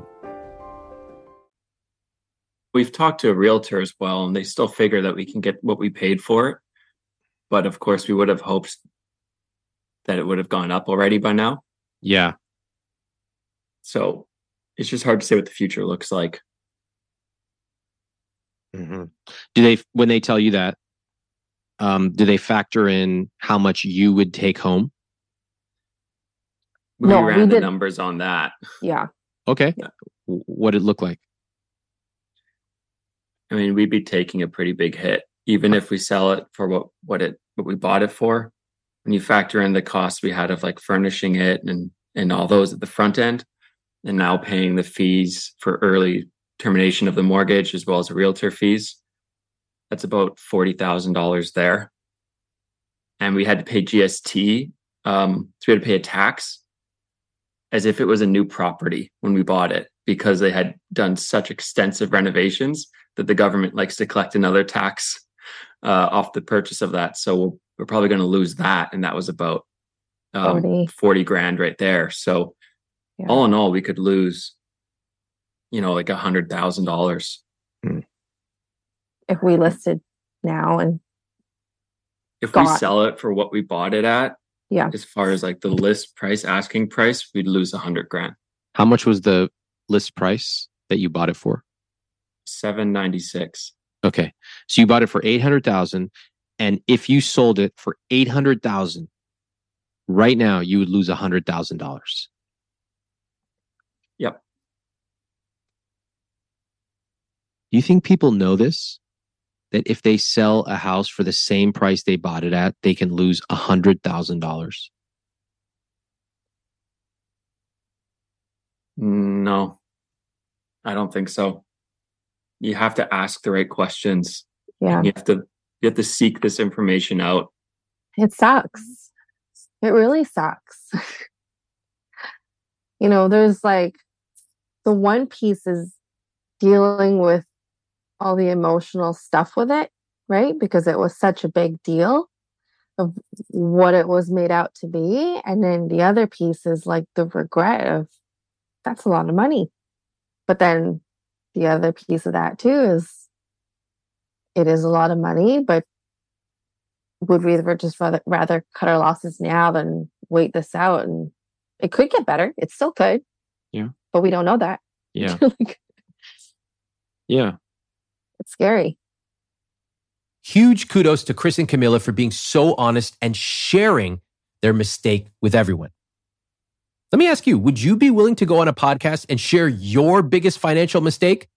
We've talked to a realtor as well, and they still figure that we can get what we paid for it. But of course, we would have hoped that it would have gone up already by now. Yeah. So it's just hard to say what the future looks like. Mm-hmm. Do they, when they tell you that, um, do they factor in how much you would take home? We No, ran we the did- numbers on that. Yeah. Okay. Yeah. W- What it look like? I mean, we'd be taking a pretty big hit, even if we sell it for what what it what we bought it for. When you factor in the cost we had of like furnishing it and and all those at the front end, and now paying the fees for early termination of the mortgage as well as the realtor fees, that's about forty thousand dollars there. And we had to pay GST, um, so we had to pay a tax as if it was a new property when we bought it because they had done such extensive renovations that the government likes to collect another tax uh, off the purchase of that. So we're, we're probably going to lose that. And that was about um, 40. 40 grand right there. So Yeah. all in all, we could lose, you know, like a hundred thousand dollars. Hmm. If we listed now and If we sell it for what we bought it at, Yeah. As far as like the list price, asking price, we'd lose a hundred grand. How much was the list price that you bought it for? Seven ninety six. Okay. So you bought it for 800,000 and if you sold it for 800,000 right now you would lose a $100,000. Yep. Do you think people know this? That if they sell a house for the same price they bought it at, they can lose a $100,000? No, I don't think so. You have to ask the right questions. Yeah. You have to you have to seek this information out. It sucks. It really sucks. you know, there's like the one piece is dealing with all the emotional stuff with it, right? Because it was such a big deal of what it was made out to be. And then the other piece is like the regret of that's a lot of money. But then the other piece of that too is it is a lot of money, but would we ever just rather, rather cut our losses now than wait this out? And it could get better. It still could. Yeah. But we don't know that. Yeah. Like, Yeah. It's scary. Huge kudos to Chris and Camilla for being so honest and sharing their mistake with everyone. Let me ask you, would you be willing to go on a podcast and share your biggest financial mistake?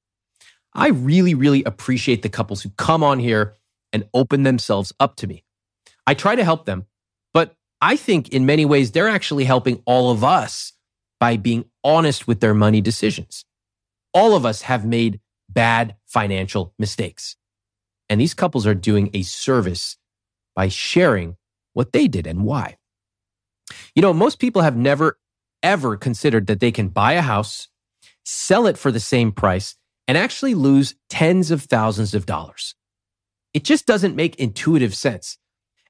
I really, really appreciate the couples who come on here and open themselves up to me. I try to help them, but I think in many ways they're actually helping all of us by being honest with their money decisions. All of us have made bad financial mistakes. And these couples are doing a service by sharing what they did and why. You know, most people have never, ever considered that they can buy a house, sell it for the same price, and actually lose tens of thousands of dollars. It just doesn't make intuitive sense.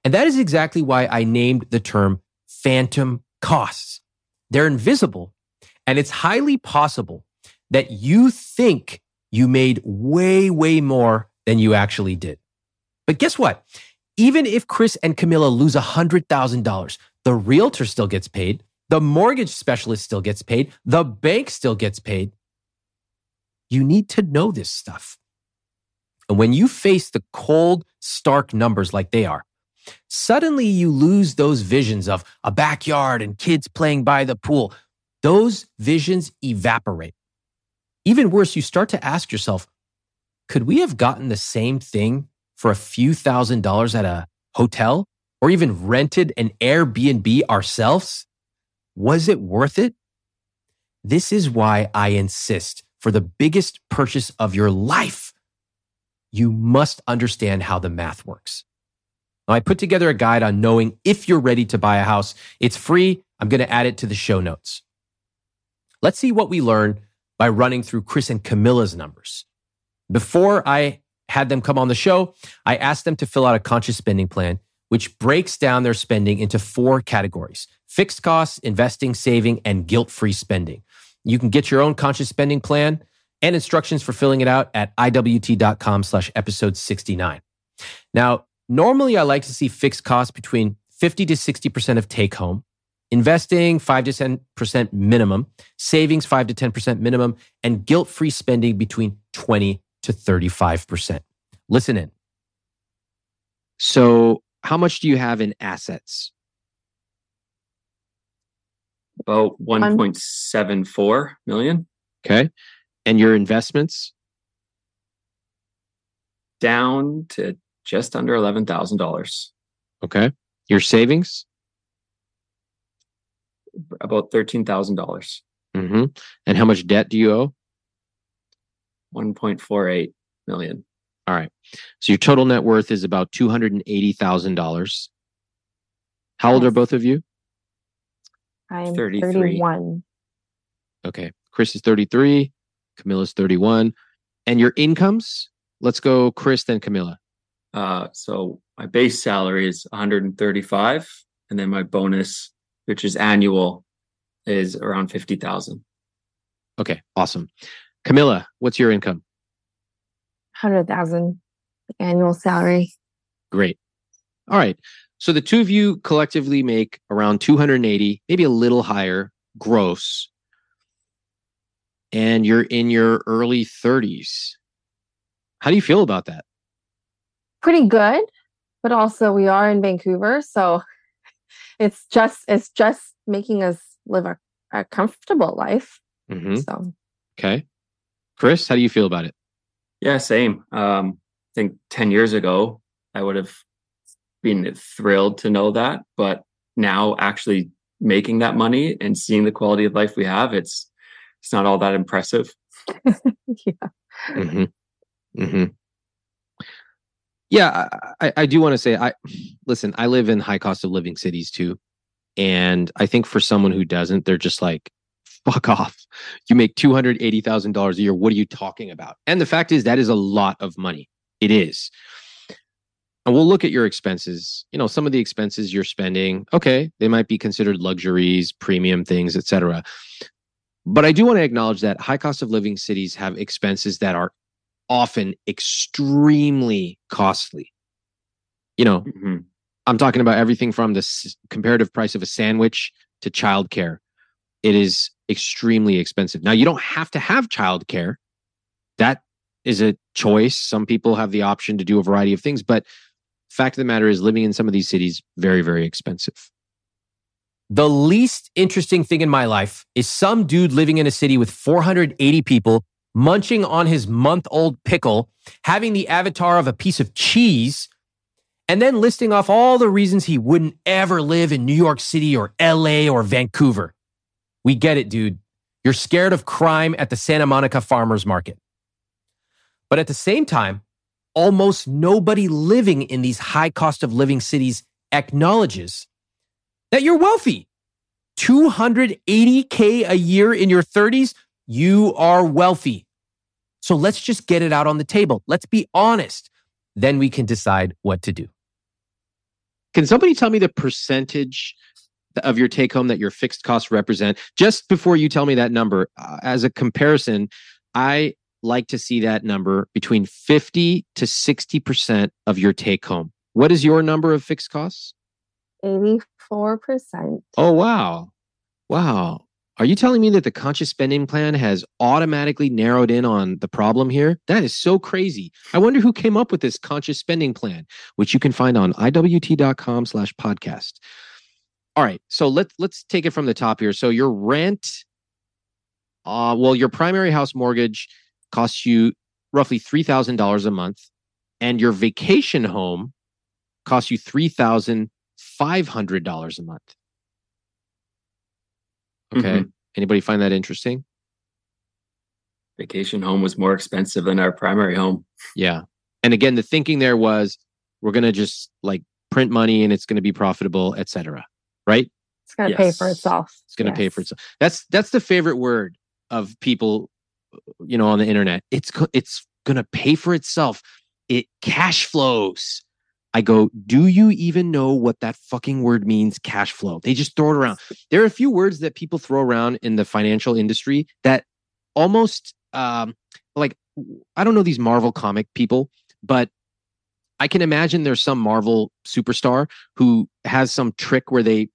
And that is exactly why I named the term phantom costs. They're invisible, and it's highly possible that you think you made way, way more than you actually did. But guess what? Even if Chris and Camilla lose $100,000, the realtor still gets paid, the mortgage specialist still gets paid, the bank still gets paid. You need to know this stuff. And when you face the cold, stark numbers like they are, suddenly you lose those visions of a backyard and kids playing by the pool. Those visions evaporate. Even worse, you start to ask yourself, could we have gotten the same thing for a few thousand dollars at a hotel or even rented an Airbnb ourselves? Was it worth it? This is why I insist for the biggest purchase of your life, you must understand how the math works. Now, I put together a guide on knowing if you're ready to buy a house. It's free. I'm going to add it to the show notes. Let's see what we learn by running through Chris and Camilla's numbers. Before I had them come on the show, I asked them to fill out a conscious spending plan, which breaks down their spending into four categories fixed costs, investing, saving, and guilt free spending. You can get your own conscious spending plan and instructions for filling it out at iwt.com slash episode 69. Now, normally I like to see fixed costs between 50 to 60% of take home, investing 5 to 10% minimum, savings 5 to 10% minimum, and guilt free spending between 20 to 35%. Listen in. So, how much do you have in assets? About 1.74 million Okay. And your investments? down to just under $11,000. Okay. Your savings? About $13,000. hmm And how much debt do you owe? 1.48 million. All right. So your total net worth is about $280,000. How old are both of you? I'm 33. 31. Okay. Chris is 33, Camilla's 31. And your incomes? Let's go Chris then Camilla. Uh, so my base salary is 135 and then my bonus, which is annual, is around 50,000. Okay. Awesome. Camilla, what's your income? 100,000 annual salary. Great. All right. So the two of you collectively make around 280, maybe a little higher gross. And you're in your early 30s. How do you feel about that? Pretty good, but also we are in Vancouver, so it's just it's just making us live a, a comfortable life. Mm-hmm. So Okay. Chris, how do you feel about it? Yeah, same. Um, I think 10 years ago, I would have been thrilled to know that. But now actually making that money and seeing the quality of life we have, it's it's not all that impressive. yeah. Mm-hmm. Mm-hmm. Yeah, I, I, do want to say I listen, I live in high cost of living cities too. And I think for someone who doesn't, they're just like, fuck off. You make $280,000 a year. What are you talking about? And the fact is, that is a lot of money. It is. And we'll look at your expenses. You know, some of the expenses you're spending, okay, they might be considered luxuries, premium things, etc. But I do want to acknowledge that high cost of living cities have expenses that are often extremely costly. You know, Mm-hmm. I'm talking about everything from the s- comparative price of a sandwich to childcare. It is extremely expensive. Now, you don't have to have childcare. That is a choice. Some people have the option to do a variety of things, but fact of the matter is living in some of these cities very very expensive. The least interesting thing in my life is some dude living in a city with 480 people munching on his month old pickle, having the avatar of a piece of cheese, and then listing off all the reasons he wouldn't ever live in New York City or LA or Vancouver. We get it, dude. You're scared of crime at the Santa Monica Farmers Market. But at the same time, almost nobody living in these high cost of living cities acknowledges that you're wealthy. 280K a year in your 30s, you are wealthy. So let's just get it out on the table. Let's be honest. Then we can decide what to do. Can somebody tell me the percentage of your take home that your fixed costs represent? Just before you tell me that number, uh, as a comparison, I like to see that number between 50 to 60% of your take home. What is your number of fixed costs? 84%. Oh, wow. Wow. Are you telling me that the conscious spending plan has automatically narrowed in on the problem here? That is so crazy. I wonder who came up with this conscious spending plan, which you can find on iwt.com slash podcast. All right. So let's let's take it from the top here. So your rent, uh, well, your primary house mortgage costs you roughly three thousand dollars a month, and your vacation home costs you three thousand five hundred dollars a month. Okay. Mm-hmm. Anybody find that interesting? Vacation home was more expensive than our primary home. Yeah. And again, the thinking there was we're going to just like print money and it's going to be profitable, et cetera. Right? It's going to pay for itself. It's going to pay for itself. That's that's the favorite word of people you know on the internet. It's it's going to pay for itself. It cash flows. I go, "Do you even know what that fucking word means cash flow?" They just throw it around. There are a few words that people throw around in the financial industry that almost um like I don't know these Marvel comic people, but I can imagine there's some Marvel superstar who has some trick where they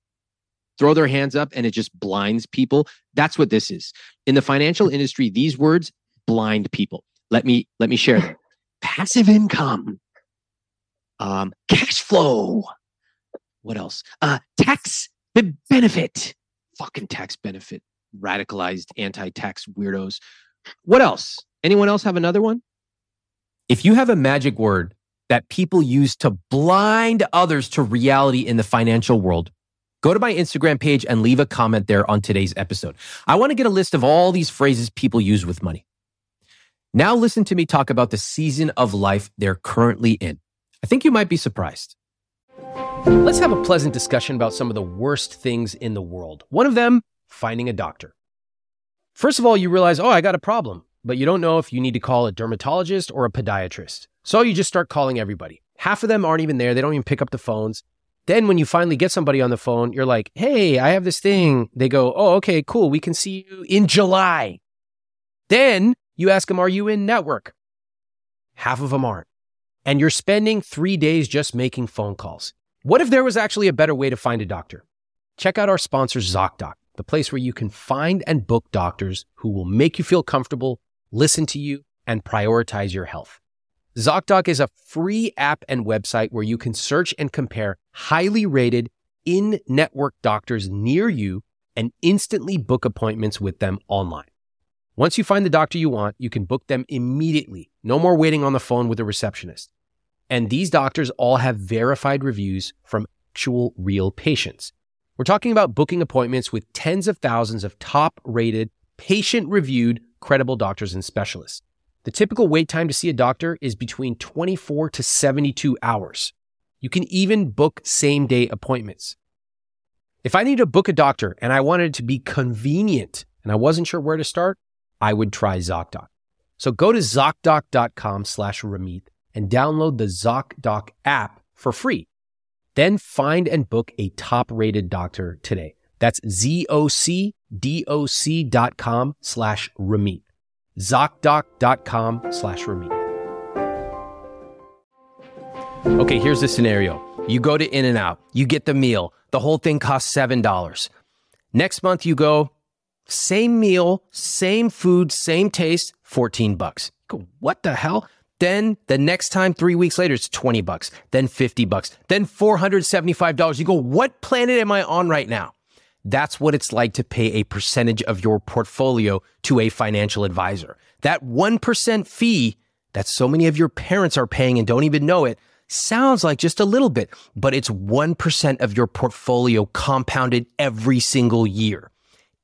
throw their hands up and it just blinds people. That's what this is. In the financial industry, these words blind people. Let me let me share them. Passive income. Um, cash flow. What else? Uh, tax be- benefit. Fucking tax benefit. Radicalized anti-tax weirdos. What else? Anyone else have another one? If you have a magic word that people use to blind others to reality in the financial world, go to my Instagram page and leave a comment there on today's episode. I want to get a list of all these phrases people use with money. Now, listen to me talk about the season of life they're currently in. I think you might be surprised. Let's have a pleasant discussion about some of the worst things in the world. One of them, finding a doctor. First of all, you realize, oh, I got a problem, but you don't know if you need to call a dermatologist or a podiatrist. So you just start calling everybody. Half of them aren't even there, they don't even pick up the phones. Then when you finally get somebody on the phone, you're like, hey, I have this thing. They go, oh, okay, cool. We can see you in July. Then you ask them, are you in network? Half of them aren't. And you're spending three days just making phone calls. What if there was actually a better way to find a doctor? Check out our sponsor, ZocDoc, the place where you can find and book doctors who will make you feel comfortable, listen to you, and prioritize your health. ZocDoc is a free app and website where you can search and compare highly rated in network doctors near you and instantly book appointments with them online. Once you find the doctor you want, you can book them immediately. No more waiting on the phone with a receptionist. And these doctors all have verified reviews from actual real patients. We're talking about booking appointments with tens of thousands of top rated, patient reviewed, credible doctors and specialists. The typical wait time to see a doctor is between 24 to 72 hours. You can even book same day appointments. If I need to book a doctor and I wanted it to be convenient and I wasn't sure where to start, I would try ZocDoc. So go to ZocDoc.com slash Ramit and download the ZocDoc app for free. Then find and book a top rated doctor today. That's zocdoc.com slash Ramit. ZocDoc.com slash Ramit. Okay, here's the scenario. You go to In N Out, you get the meal. The whole thing costs $7. Next month you go, same meal, same food, same taste, 14 bucks. What the hell? Then the next time, three weeks later, it's 20 bucks, then 50 bucks, then $475. You go, what planet am I on right now? That's what it's like to pay a percentage of your portfolio to a financial advisor. That 1% fee that so many of your parents are paying and don't even know it sounds like just a little bit, but it's 1% of your portfolio compounded every single year.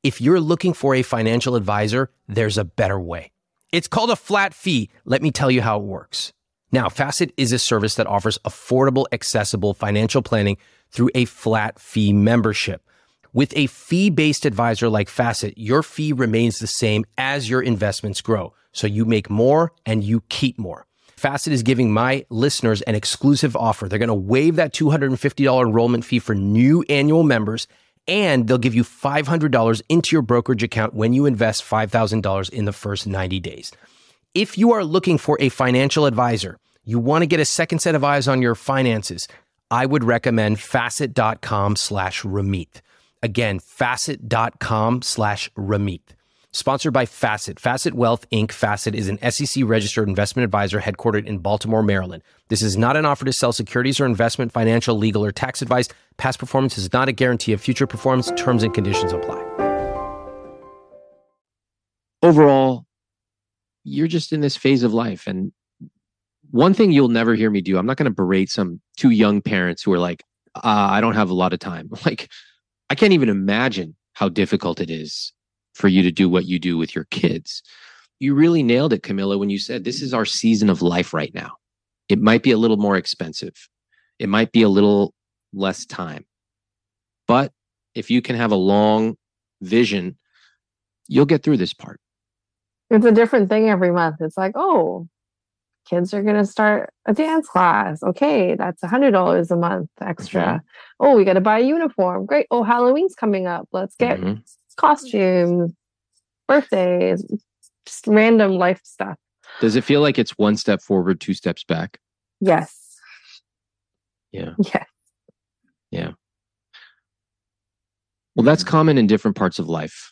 If you're looking for a financial advisor, there's a better way. It's called a flat fee. Let me tell you how it works. Now, Facet is a service that offers affordable, accessible financial planning through a flat fee membership. With a fee based advisor like Facet, your fee remains the same as your investments grow. So you make more and you keep more. Facet is giving my listeners an exclusive offer. They're going to waive that $250 enrollment fee for new annual members, and they'll give you $500 into your brokerage account when you invest $5,000 in the first 90 days. If you are looking for a financial advisor, you want to get a second set of eyes on your finances, I would recommend facet.com slash Ramit. Again, facet.com slash Ramit. Sponsored by Facet. Facet Wealth Inc. Facet is an SEC registered investment advisor headquartered in Baltimore, Maryland. This is not an offer to sell securities or investment, financial, legal, or tax advice. Past performance is not a guarantee of future performance. Terms and conditions apply. Overall, you're just in this phase of life. And one thing you'll never hear me do, I'm not going to berate some two young parents who are like, uh, I don't have a lot of time. Like, I can't even imagine how difficult it is for you to do what you do with your kids. You really nailed it, Camilla, when you said this is our season of life right now. It might be a little more expensive, it might be a little less time. But if you can have a long vision, you'll get through this part. It's a different thing every month. It's like, oh, kids are going to start a dance class. Okay, that's a $100 a month extra. Mm-hmm. Oh, we got to buy a uniform. Great. Oh, Halloween's coming up. Let's get mm-hmm costumes, birthdays, just random life stuff. Does it feel like it's one step forward, two steps back? Yes. Yeah. Yes. Yeah. Well, that's common in different parts of life.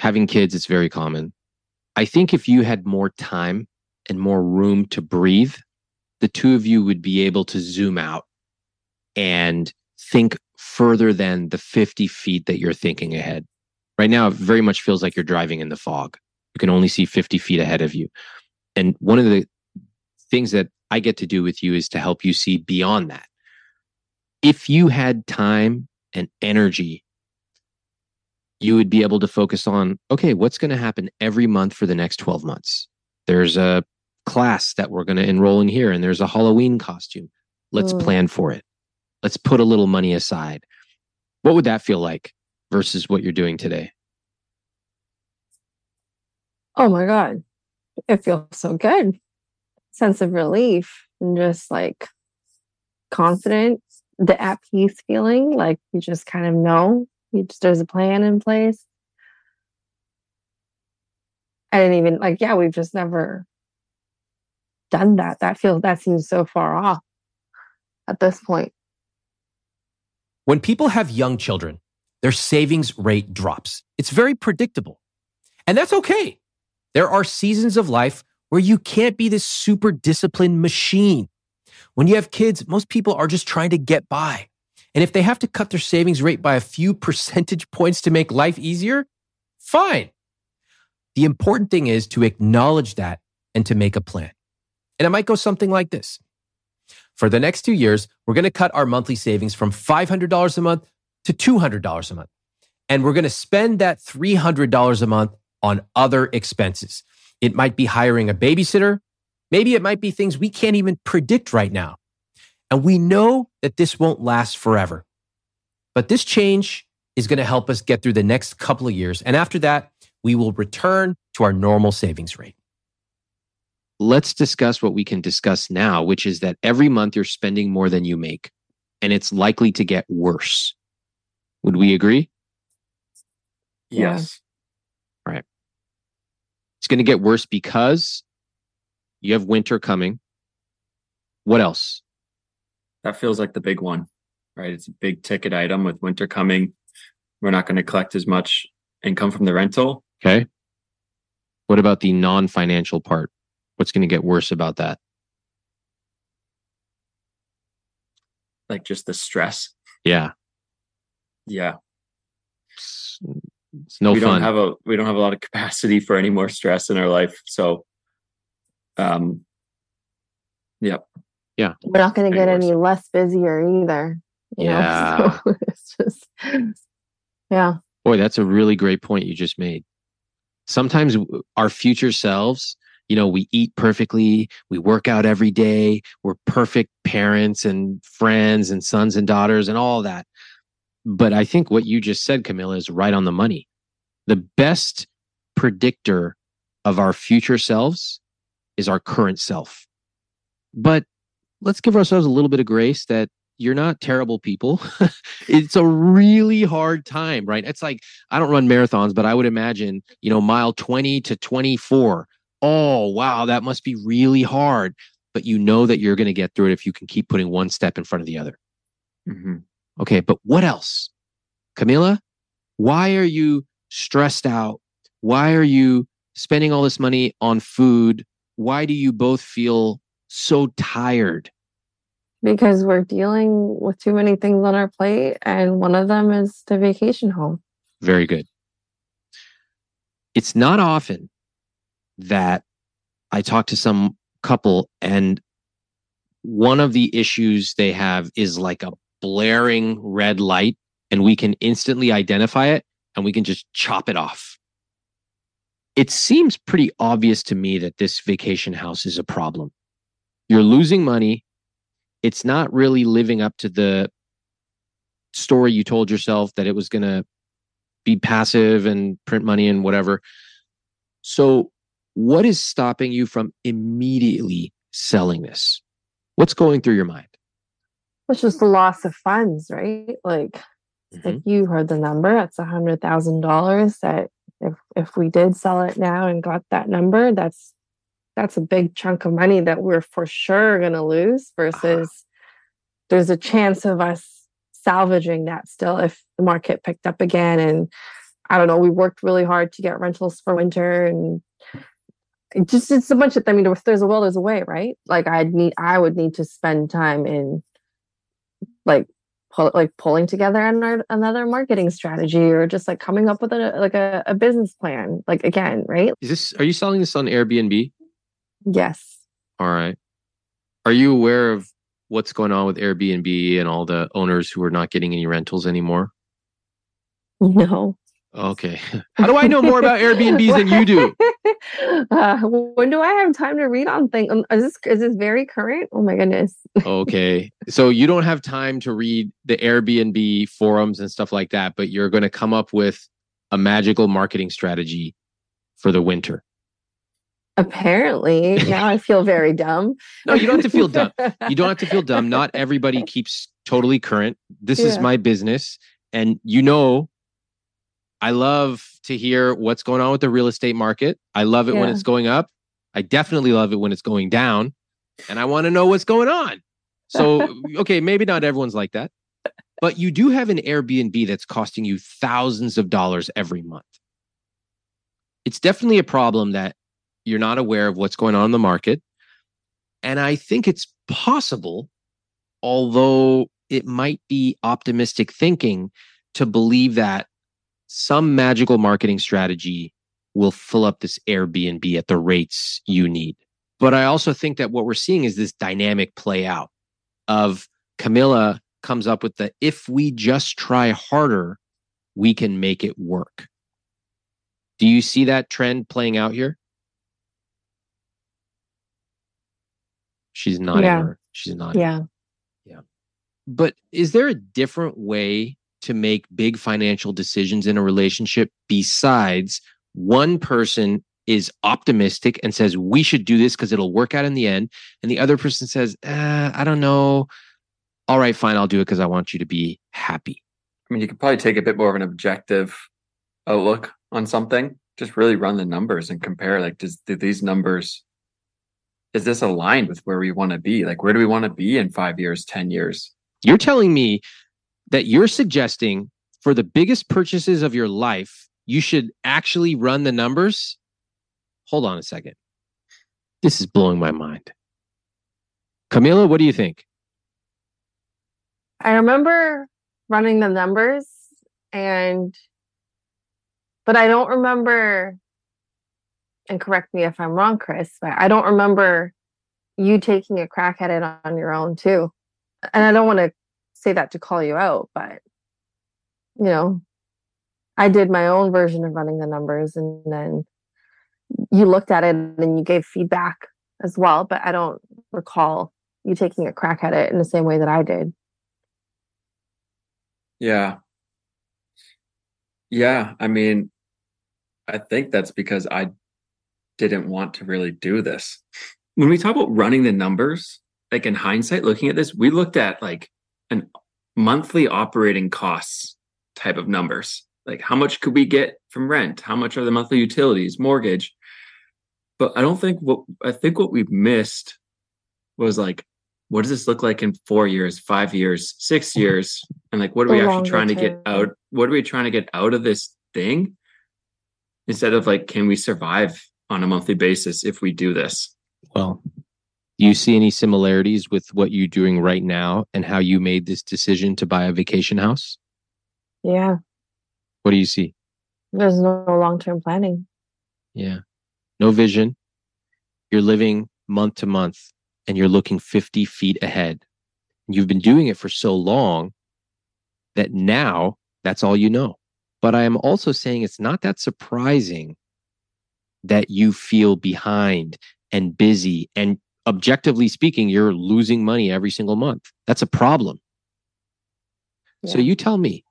Having kids, it's very common. I think if you had more time and more room to breathe, the two of you would be able to zoom out and think further than the 50 feet that you're thinking ahead. Right now, it very much feels like you're driving in the fog. You can only see 50 feet ahead of you. And one of the things that I get to do with you is to help you see beyond that. If you had time and energy, you would be able to focus on okay, what's going to happen every month for the next 12 months? There's a class that we're going to enroll in here, and there's a Halloween costume. Let's plan for it let's put a little money aside. What would that feel like versus what you're doing today? Oh my God. It feels so good. Sense of relief and just like confidence, the at peace feeling, like you just kind of know you just there's a plan in place. I didn't even like, yeah, we've just never done that. That feels that seems so far off at this point. When people have young children, their savings rate drops. It's very predictable. And that's okay. There are seasons of life where you can't be this super disciplined machine. When you have kids, most people are just trying to get by. And if they have to cut their savings rate by a few percentage points to make life easier, fine. The important thing is to acknowledge that and to make a plan. And it might go something like this. For the next two years, we're going to cut our monthly savings from $500 a month to $200 a month. And we're going to spend that $300 a month on other expenses. It might be hiring a babysitter. Maybe it might be things we can't even predict right now. And we know that this won't last forever. But this change is going to help us get through the next couple of years. And after that, we will return to our normal savings rate. Let's discuss what we can discuss now, which is that every month you're spending more than you make, and it's likely to get worse. Would we agree? Yes. Right. It's going to get worse because you have winter coming. What else? That feels like the big one, right? It's a big ticket item with winter coming. We're not going to collect as much income from the rental. Okay. What about the non financial part? What's going to get worse about that? Like just the stress. Yeah. Yeah. It's, it's no we fun. don't have a we don't have a lot of capacity for any more stress in our life. So um yep. Yeah. We're not going to get words. any less busier either. you know? Yeah. So it's just, yeah. Boy, that's a really great point you just made. Sometimes our future selves, you know, we eat perfectly, we work out every day, we're perfect parents and friends and sons and daughters and all that. But I think what you just said, Camilla, is right on the money. The best predictor of our future selves is our current self. But let's give ourselves a little bit of grace that you're not terrible people. it's a really hard time, right? It's like I don't run marathons, but I would imagine, you know, mile 20 to 24. Oh, wow, that must be really hard. But you know that you're going to get through it if you can keep putting one step in front of the other. Mhm. Okay, but what else? Camilla, why are you stressed out? Why are you spending all this money on food? Why do you both feel so tired? Because we're dealing with too many things on our plate, and one of them is the vacation home. Very good. It's not often that I talk to some couple and one of the issues they have is like a blaring red light and we can instantly identify it and we can just chop it off. It seems pretty obvious to me that this vacation house is a problem. You're losing money. It's not really living up to the story you told yourself that it was going to be passive and print money and whatever. So, what is stopping you from immediately selling this? What's going through your mind? It's just the loss of funds, right? Like, like mm-hmm. you heard the number. It's a hundred thousand dollars. That if if we did sell it now and got that number, that's that's a big chunk of money that we're for sure going to lose. Versus, there's a chance of us salvaging that still if the market picked up again. And I don't know. We worked really hard to get rentals for winter and. It just it's a bunch of I mean if there's a will there's a way right like I'd need I would need to spend time in like pull, like pulling together another, another marketing strategy or just like coming up with a like a, a business plan like again right Is this are you selling this on Airbnb? yes All right. Are you aware of what's going on with Airbnb and all the owners who are not getting any rentals anymore? no Okay. How do I know more about Airbnbs than you do? uh, when do I have time to read on things um, is this is this very current oh my goodness Okay. So you don't have time to read the Airbnb forums and stuff like that, but you're going to come up with a magical marketing strategy for the winter. apparently now I feel very dumb No, you don't have to feel dumb. You don't have to feel dumb. Not everybody keeps totally current. This is my business. And you know, I love to hear what's going on with the real estate market. I love it when it's going up. I definitely love it when it's going down. And I want to know what's going on. So, okay, maybe not everyone's like that. but you do have an Airbnb that's costing you thousands of dollars every month. It's definitely a problem that you're not aware of what's going on in the market. And I think it's possible, although it might be optimistic thinking, to believe that some magical marketing strategy will fill up this Airbnb at the rates you need. But I also think that what we're seeing is this dynamic play out of Camilla comes up with the if we just try harder, we can make it work. Do you see that trend playing out here? She's not Yeah. She's not. Yeah. Yeah. But is there a different way to make big financial decisions in a relationship besides one person is optimistic and says we should do this because it'll work out in the end, and the other person says, uh, I don't know. All right, fine, I'll do it because I want you to be happy. I mean, you could probably take a bit more of an objective outlook on something. Just really run the numbers and compare. Like, does do these numbers is this aligned with where we want to be? Like, where do we want to be in five years, ten years? You're telling me that you're suggesting for the biggest purchases of your life, you should actually run the numbers? Hold on a second. This is blowing my mind. Camilla, what do you think? I remember running the numbers and but I don't remember and correct me if I'm wrong, Chris, but I don't remember you taking a crack at it on your own too. And I don't want to say that to call you out, but you know, I did my own version of running the numbers and then you looked at it and you gave feedback as well, but I don't recall you taking a crack at it in the same way that I did. Yeah. Yeah. I mean, I think that's because I didn't want to really do this. When we talk about running the numbers, like in hindsight, looking at this, we looked at like an monthly operating costs type of numbers. Like how much could we get from rent? How much are the monthly utilities, mortgage? But I don't think what I think what we missed was like, what does this look like in four years, five years, six years? And like, what are we actually longer trying to get out? What are we trying to get out of this thing? Instead of like, can we survive on a monthly basis if we do this? Well, do you see any similarities with what you're doing right now and how you made this decision to buy a vacation house? Yeah. What do you see? There's no long term planning. Yeah. No vision. You're living month to month and you're looking 50 feet ahead. You've been doing it for so long that now that's all you know. But I am also saying it's not that surprising that you feel behind and busy and objectively speaking, you're losing money every single month. That's a problem. So you tell me,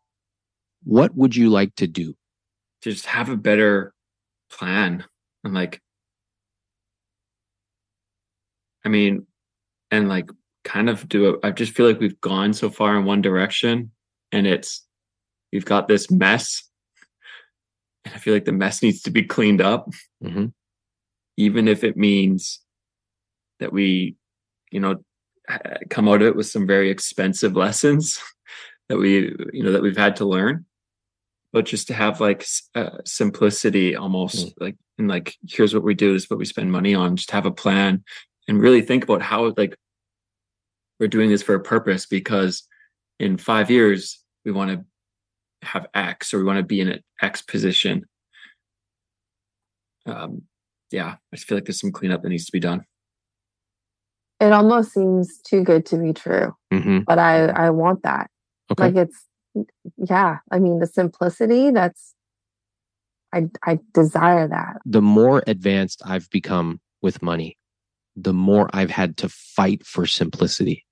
what would you like to do? To just have a better plan and like, I mean, and like kind of do it. I just feel like we've gone so far in one direction and it's, we've got this mess. And I feel like the mess needs to be cleaned up. Mhm. even if it means that we, you know, come out of it with some very expensive lessons that we, you know, that we've had to learn. But just to have like uh, simplicity almost like, and like, here's what we do, this is what we spend money on, just have a plan and really think about how like we're doing this for a purpose because in five years, we want to have X or we want to be in an X position um, yeah, I just feel like there's some cleanup that needs to be done. It almost seems too good to be true, Mhm. but I I want that. Okay. Like it's yeah, I mean the simplicity that's I I desire that. the more advanced I've become with money, the more I've had to fight for simplicity.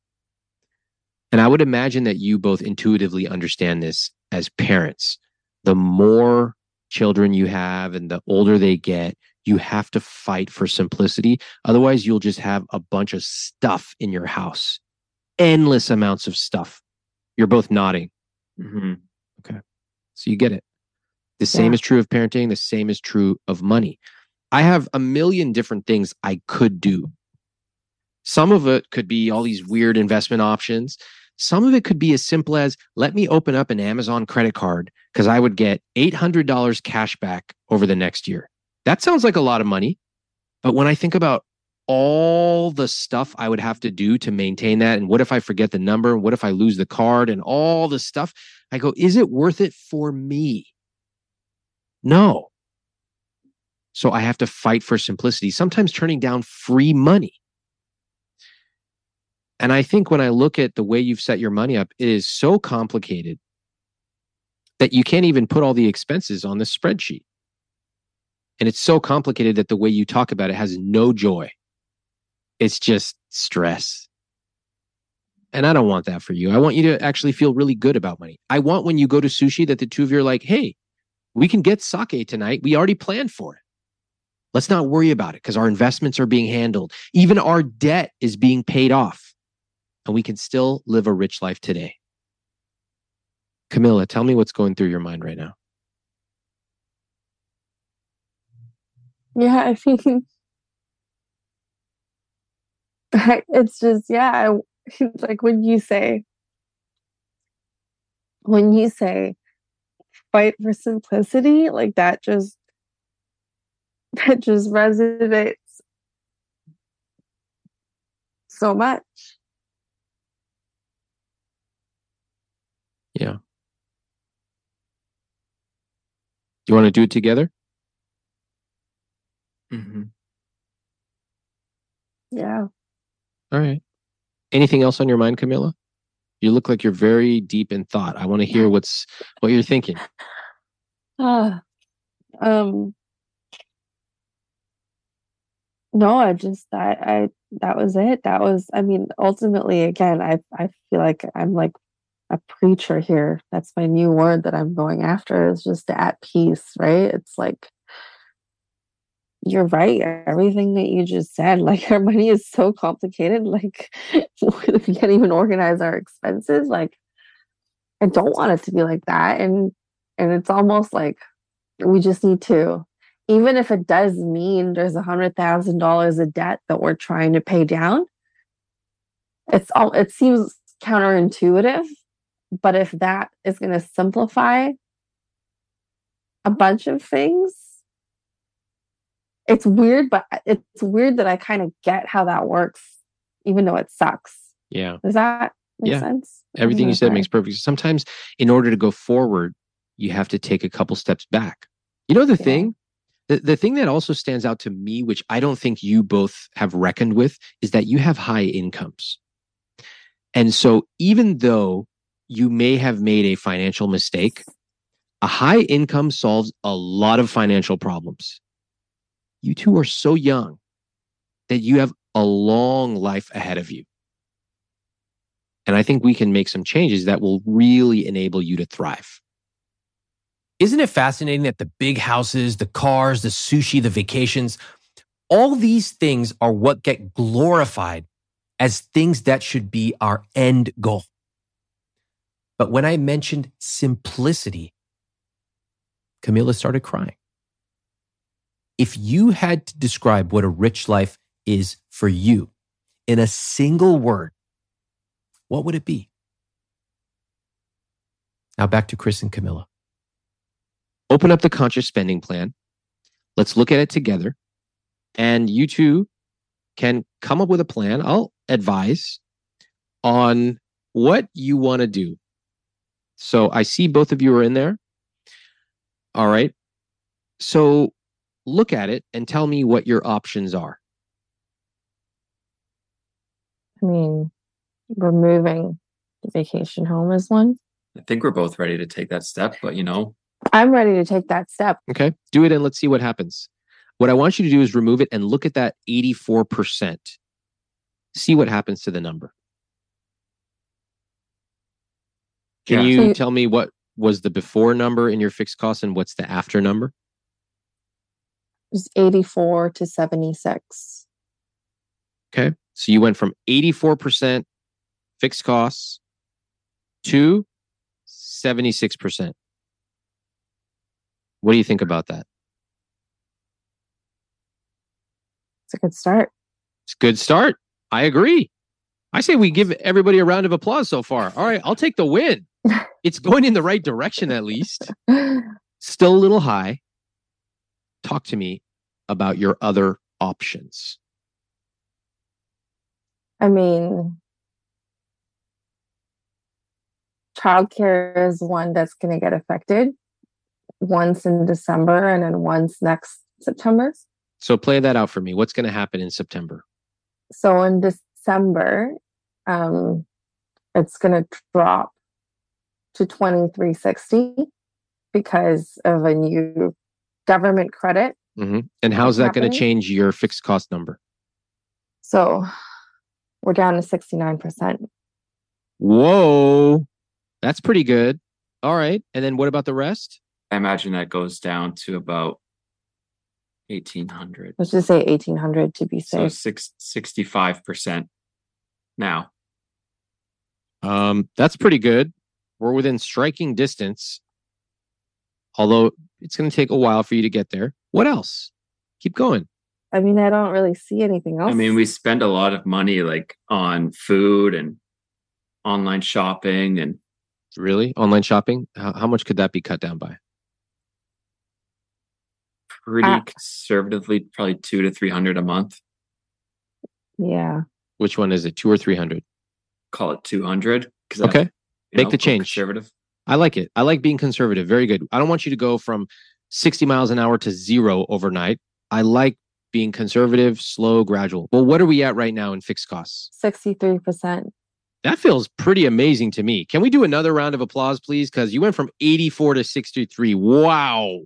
And I would imagine that you both intuitively understand this as parents. The more children you have and the older they get, you have to fight for simplicity. Otherwise, you'll just have a bunch of stuff in your house, endless amounts of stuff. You're both nodding. Mm-hmm. So you get it. The same Yeah. is true of parenting. The same is true of money. I have a million different things I could do. Some of it could be all these weird investment options. Some of it could be as simple as let me open up an Amazon credit card because I would get $800 cash back over the next year. That sounds like a lot of money. But when I think about all the stuff I would have to do to maintain that, and what if I forget the number? What if I lose the card and all the stuff? I go, is it worth it for me? No. So I have to fight for simplicity, sometimes turning down free money. And I think when I look at the way you've set your money up, it is so complicated that you can't even put all the expenses on the spreadsheet. And it's so complicated that the way you talk about it has no joy. It's just stress. And I don't want that for you. I want you to actually feel really good about money. I want when you go to sushi that the two of you are like, hey, we can get sake tonight. We already planned for it. Let's not worry about it because our investments are being handled. Even our debt is being paid off. And we can still live a rich life today. Camilla, tell me what's going through your mind right now. Yeah, I mean, it's just, yeah, I, like when you say, when you say fight for simplicity, like that just, that just resonates so much. Yeah. Do you want to do it together? Mm-hmm. Yeah. All right. Anything else on your mind, Camilla? You look like you're very deep in thought. I want to hear what's what you're thinking. Ah, um, no, I just that I that was it. That was, I mean, ultimately, again, I I feel like I'm like a preacher here. That's my new word that I'm going after is just at peace, right? It's like you're right. Everything that you just said, like our money is so complicated. Like we can't even organize our expenses. Like I don't want it to be like that. And and it's almost like we just need to, even if it does mean there's a hundred thousand dollars of debt that we're trying to pay down. It's all it seems counterintuitive, but if that is going to simplify a bunch of things, it's weird, but it's weird that I kind of get how that works, even though it sucks. Yeah. Does that make Yeah. sense? Everything you said makes perfect sense. Sometimes in order to go forward, you have to take a couple steps back. You know the Yeah. thing? The, the thing that also stands out to me, which I don't think you both have reckoned with, is that you have high incomes. And so even though you may have made a financial mistake, a high income solves a lot of financial problems. You two are so young that you have a long life ahead of you. And I think we can make some changes that will really enable you to thrive. Isn't it fascinating that the big houses, the cars, the sushi, the vacations, all these things are what get glorified as things that should be our end goal? But when I mentioned simplicity, Camilla started crying. If you had to describe what a rich life is for you in a single word, what would it be? Now back to Chris and Camilla. Open up the conscious spending plan. Let's look at it together. And you two can come up with a plan. I'll advise on what you want to do. So I see both of you are in there. All right. So look at it and tell me what your options are. I mean, removing the vacation home is one. I think we're both ready to take that step, but you know, I'm ready to take that step. Okay. Do it and let's see what happens. What I want you to do is remove it and look at that 84%. See what happens to the number. Can Yeah. you So you- tell me what was the before number in your fixed cost and what's the after number? It's 84 to 76. Okay. So you went from 84% fixed costs to 76%. What do you think about that? It's a good start. It's a good start. I agree. I say we give everybody a round of applause so far. All right, I'll take the win. It's going in the right direction at least. Still a little high. Talk to me about your other options. I mean, childcare is one that's going to get affected once in December and then once next September. So play that out for me. What's going to happen in September? So in December, um, it's going to drop to 2360 because of a new government credit. hmm And how's that going to change your fixed cost number? So we're down to 69%. Whoa, that's pretty good. All right. And then what about the rest? I imagine that goes down to about 1800. Let's just say 1800 to be So safe. six, 65% now. Um, that's pretty good. We're within striking distance, although it's going to take a while for you to get there. What else? Keep going. I mean, I don't really see anything else. I mean, we spend a lot of money like on food and online shopping and Really? Online shopping? How, how much could that be cut down by? pretty Uh, conservatively, probably two to 300 a month. yeah. Which one is it? Two or 300? Call it 200. 'cause Okay. that's, you Make the change. Conservative. I like it. I like being conservative. Very good. I don't want you to go from 60 miles an hour to zero overnight. I like being conservative, slow, gradual. Well, what are we at right now in fixed costs? 63%. That feels pretty amazing to me. Can we do another round of applause, please? Because you went from 84 to 63. Wow.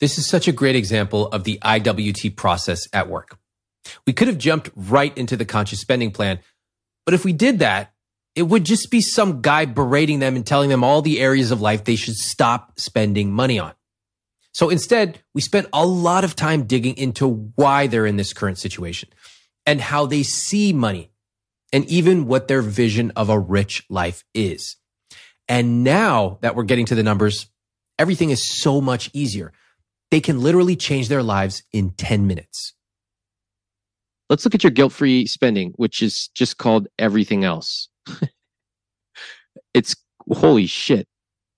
This is such a great example of the IWT process at work. We could have jumped right into the conscious spending plan, but if we did that, it would just be some guy berating them and telling them all the areas of life they should stop spending money on. So instead, we spent a lot of time digging into why they're in this current situation and how they see money and even what their vision of a rich life is. And now that we're getting to the numbers, everything is so much easier. They can literally change their lives in 10 minutes. Let's look at your guilt free spending, which is just called everything else. it's holy shit.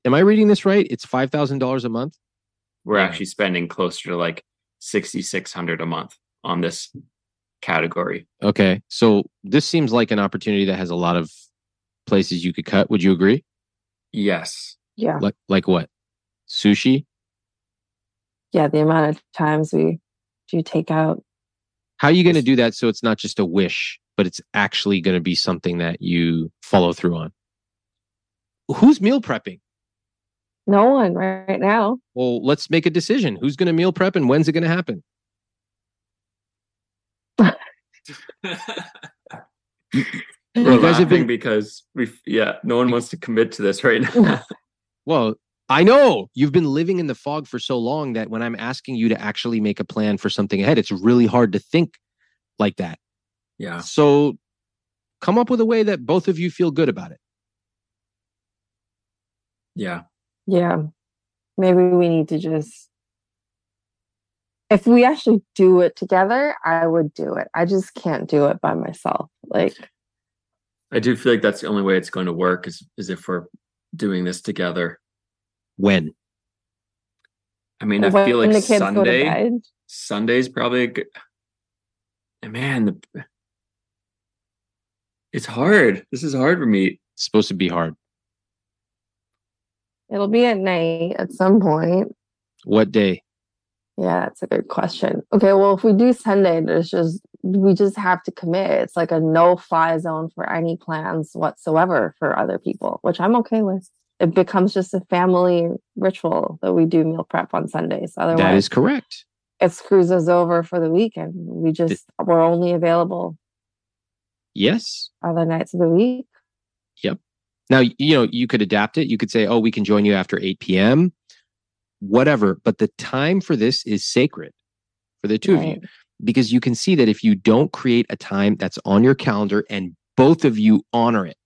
Am I reading this right? It's $5,000 a month? We're Yeah. actually spending closer to like 6,600 a month on this category. Okay. So this seems like an opportunity that has a lot of places you could cut. Would you agree? Yes. Yeah. Like like what? Sushi? Yeah. The amount of times we do take out. How are you going to do that so it's not just a wish, but it's actually going to be something that you follow through on? Who's meal prepping? No one right now. Well, let's make a decision. Who's going to meal prep and when's it going to happen? We're You guys have laughing been because we yeah, no one wants to commit to this right now. Well, I know you've been living in the fog for so long that when I'm asking you to actually make a plan for something ahead, it's really hard to think like that. Yeah. So come up with a way that both of you feel good about it. Yeah. Yeah. Maybe we need to just. If we actually do it together, I would do it. I just can't do it by myself. Like, I do feel like that's the only way it's going to work is is if we're doing this together. When? I mean, I feel like the kids go to Sunday bed. Sunday's probably a good and man, the it's hard. This is hard for me. It's supposed to be hard. It'll be at night at some point. What day? Yeah, that's a good question. Okay, well, if we do Sunday, there's just we just have to commit. It's like a no fly zone for any plans whatsoever for other people, which I'm okay with. It becomes just a family ritual that we do meal prep on Sundays. Otherwise, That is correct. it screws us over for the weekend. We just we're only available Yes. other nights of the week. Yep. Now, you know, you could adapt it. You could say, oh, we can join you after 8 p.m., whatever. But the time for this is sacred for the two of you because you can see that if you don't create a time that's on your calendar and both of you honor it,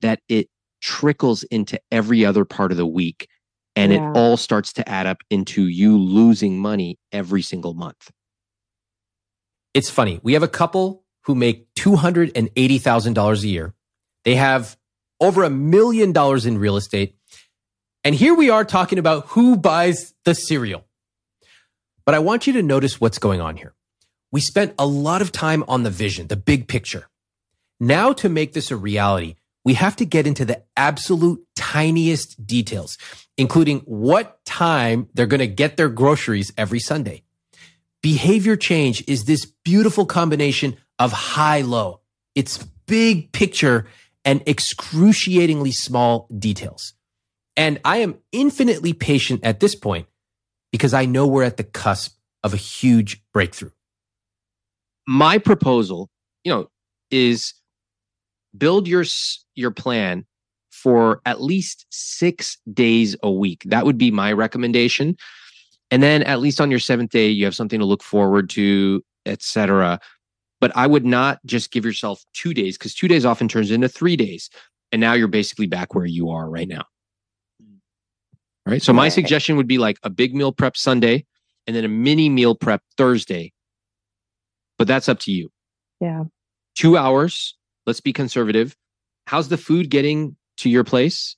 that it trickles into every other part of the week and Yeah. it all starts to add up into you losing money every single month. It's funny. We have a couple who make $280,000 a year. They have over a million dollars in real estate. And here we are talking about who buys the cereal. But I want you to notice what's going on here. We spent a lot of time on the vision, the big picture. Now to make this a reality, we have to get into the absolute tiniest details, including what time they're going to get their groceries every Sunday. Behavior change is this beautiful combination of high low. It's big picture and excruciatingly small details. And I am infinitely patient at this point because I know we're at the cusp of a huge breakthrough. My proposal, you know, is build your your plan for at least 6 days a week. That would be my recommendation. And then at least on your 7th day you have something to look forward to, etc. But I would not just give yourself 2 days cuz 2 days often turns into 3 days and now you're basically back where you are right now. All right? So my suggestion would be like a big meal prep Sunday and then a mini meal prep Thursday. But that's up to you. Yeah. 2 hours let's be conservative. How's the food getting to your place?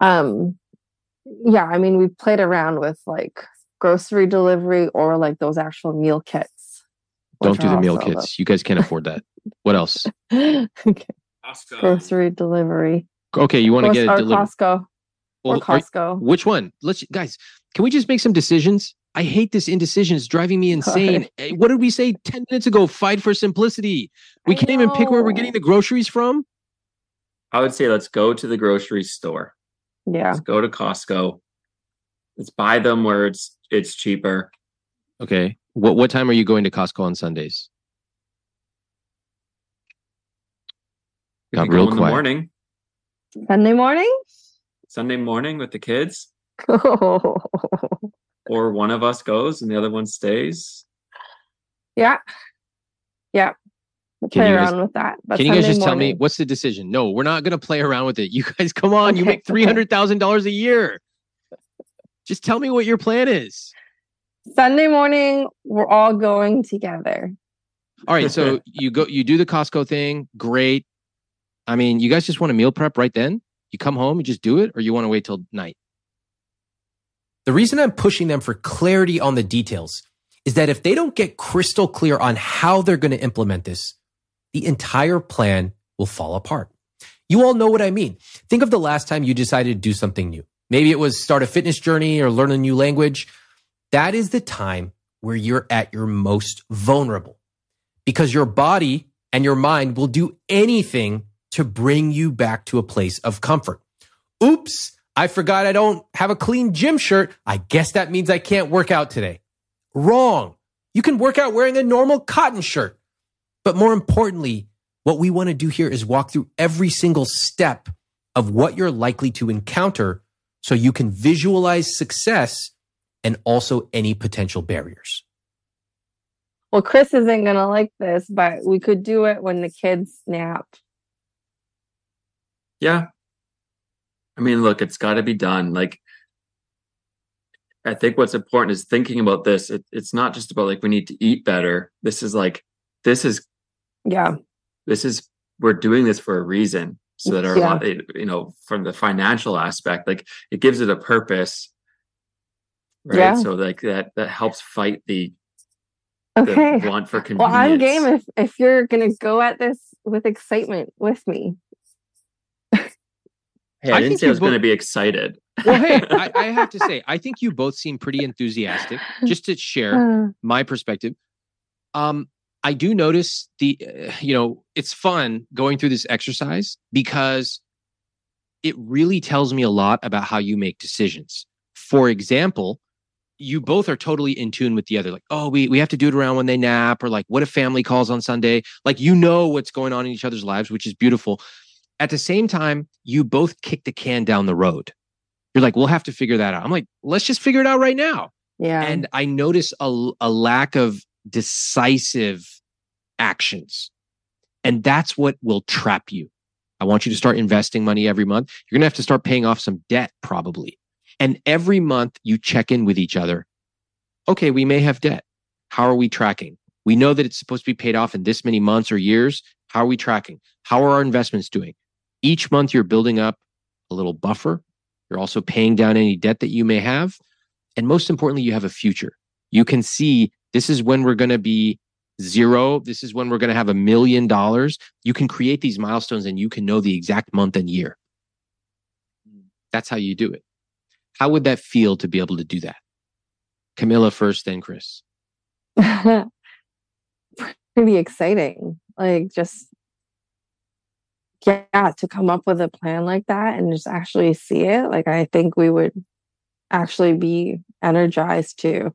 Um, yeah, I mean, we played around with like grocery delivery or like those actual meal kits. Don't do the meal kits. The... You guys can't afford that. what else? okay. Costco. Grocery delivery. Okay, you want to get it delivered? Costco. Well, or Costco. Are, which one? Let's guys. Can we just make some decisions? I hate this indecision. It's driving me insane. Eh, what did we say 10 minutes ago? Fight for simplicity. We I can't know. even pick where we're getting the groceries from. I would say let's go to the grocery store. Yeah. Let's go to Costco. Let's buy them where it's it's cheaper. Okay. What what time are you going to Costco on Sundays? Got real quiet. morning. Sunday morning? Sunday morning with the kids. or one of us goes and the other one stays. Yeah. Yeah. We'll play around guys, with that. But can Sunday you guys just morning. tell me what's the decision? No, we're not going to play around with it. You guys, come on. Okay, you make $300,000 a year. Just tell me what your plan is. Sunday morning, we're all going together. All right. So you go, you do the Costco thing. Great. I mean, you guys just want to meal prep right then? You come home, you just do it, or you want to wait till night? The reason I'm pushing them for clarity on the details is that if they don't get crystal clear on how they're going to implement this, the entire plan will fall apart. You all know what I mean. Think of the last time you decided to do something new. Maybe it was start a fitness journey or learn a new language. That is the time where you're at your most vulnerable because your body and your mind will do anything to bring you back to a place of comfort. Oops, I forgot I don't have a clean gym shirt. I guess that means I can't work out today. Wrong. You can work out wearing a normal cotton shirt. But more importantly, what we want to do here is walk through every single step of what you're likely to encounter so you can visualize success and also any potential barriers. Well, Chris isn't going to like this, but we could do it when the kids nap. Yeah, I mean, look, it's got to be done. Like, I think what's important is thinking about this. It, it's not just about like we need to eat better. This is like, this is, yeah, this is, we're doing this for a reason. So that our, yeah. you know, from the financial aspect, like it gives it a purpose. Right. Yeah. So like that, that helps fight the, okay. the want for convenience. Well, I'm game if, if you're going to go at this with excitement with me. Hey, I, I didn't say I was both... going to be excited. Well, hey, I, I, have to say, I think you both seem pretty enthusiastic. Just to share uh. my perspective, um, I do notice the, uh, you know, it's fun going through this exercise because it really tells me a lot about how you make decisions. For example, you both are totally in tune with the other. Like, oh, we we have to do it around when they nap, or like, what if family calls on Sunday? Like, you know what's going on in each other's lives, which is beautiful. At the same time, you both kick the can down the road. You're like, we'll have to figure that out. I'm like, let's just figure it out right now. Yeah. And I notice a, a lack of decisive actions. And that's what will trap you. I want you to start investing money every month. You're going to have to start paying off some debt probably. And every month you check in with each other. Okay, we may have debt. How are we tracking? We know that it's supposed to be paid off in this many months or years. How are we tracking? How are our investments doing? Each month, you're building up a little buffer. You're also paying down any debt that you may have. And most importantly, you have a future. You can see this is when we're going to be zero. This is when we're going to have a million dollars. You can create these milestones and you can know the exact month and year. That's how you do it. How would that feel to be able to do that? Camilla first, then Chris. Pretty exciting. Like just yeah, to come up with a plan like that and just actually see it. Like I think we would actually be energized to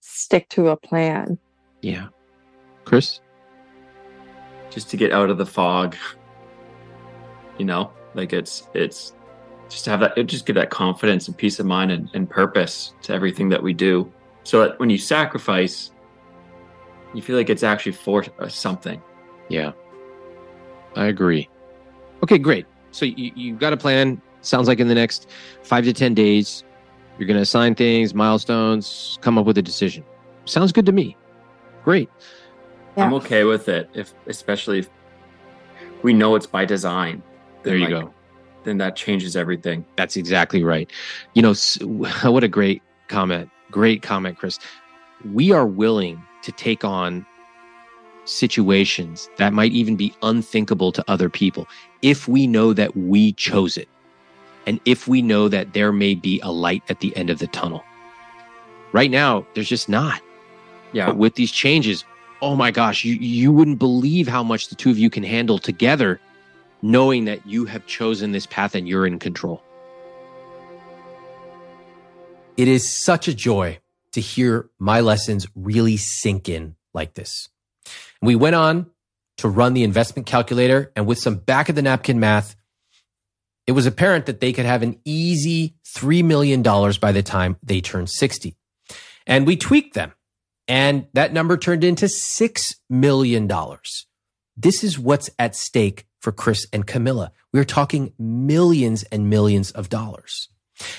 stick to a plan. Yeah. Chris? Just to get out of the fog. You know, like it's it's just to have that just give that confidence and peace of mind and, and purpose to everything that we do. So that when you sacrifice, you feel like it's actually for uh, something. Yeah. I agree. Okay, great. So you, you got a plan. Sounds like in the next five to 10 days, you're going to assign things, milestones, come up with a decision. Sounds good to me. Great. Yeah. I'm okay with it, if especially if we know it's by design. There you like, go. Then that changes everything. That's exactly right. You know, what a great comment. Great comment, Chris. We are willing to take on situations that might even be unthinkable to other people if we know that we chose it and if we know that there may be a light at the end of the tunnel. Right now, there's just not. Yeah. But with these changes, oh my gosh, you, you wouldn't believe how much the two of you can handle together, knowing that you have chosen this path and you're in control. It is such a joy to hear my lessons really sink in like this. We went on to run the investment calculator, and with some back of the napkin math, it was apparent that they could have an easy $3 million by the time they turned 60. And we tweaked them, and that number turned into $6 million. This is what's at stake for Chris and Camilla. We're talking millions and millions of dollars.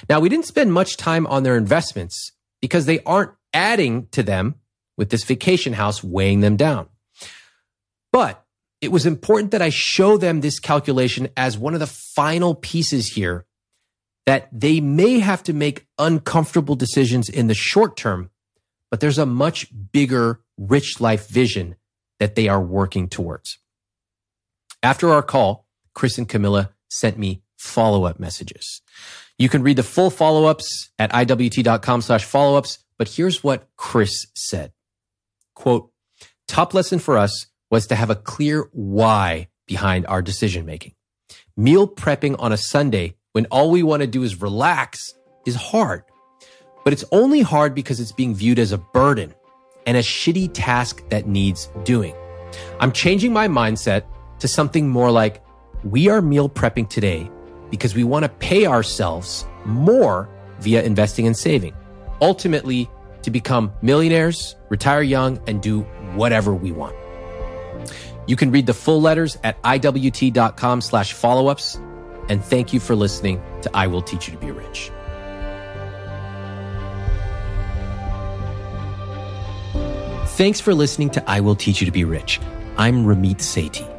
Now, we didn't spend much time on their investments because they aren't adding to them with this vacation house weighing them down. But it was important that I show them this calculation as one of the final pieces here that they may have to make uncomfortable decisions in the short term, but there's a much bigger rich life vision that they are working towards. After our call, Chris and Camilla sent me follow up messages. You can read the full follow ups at iwt.com slash follow ups, but here's what Chris said. Quote, top lesson for us was to have a clear why behind our decision making. Meal prepping on a Sunday when all we want to do is relax is hard, but it's only hard because it's being viewed as a burden and a shitty task that needs doing. I'm changing my mindset to something more like we are meal prepping today because we want to pay ourselves more via investing and saving. Ultimately, to become millionaires, retire young, and do whatever we want. You can read the full letters at iwt.com slash follow-ups. And thank you for listening to I Will Teach You to Be Rich. Thanks for listening to I Will Teach You to Be Rich. I'm Ramit Sethi.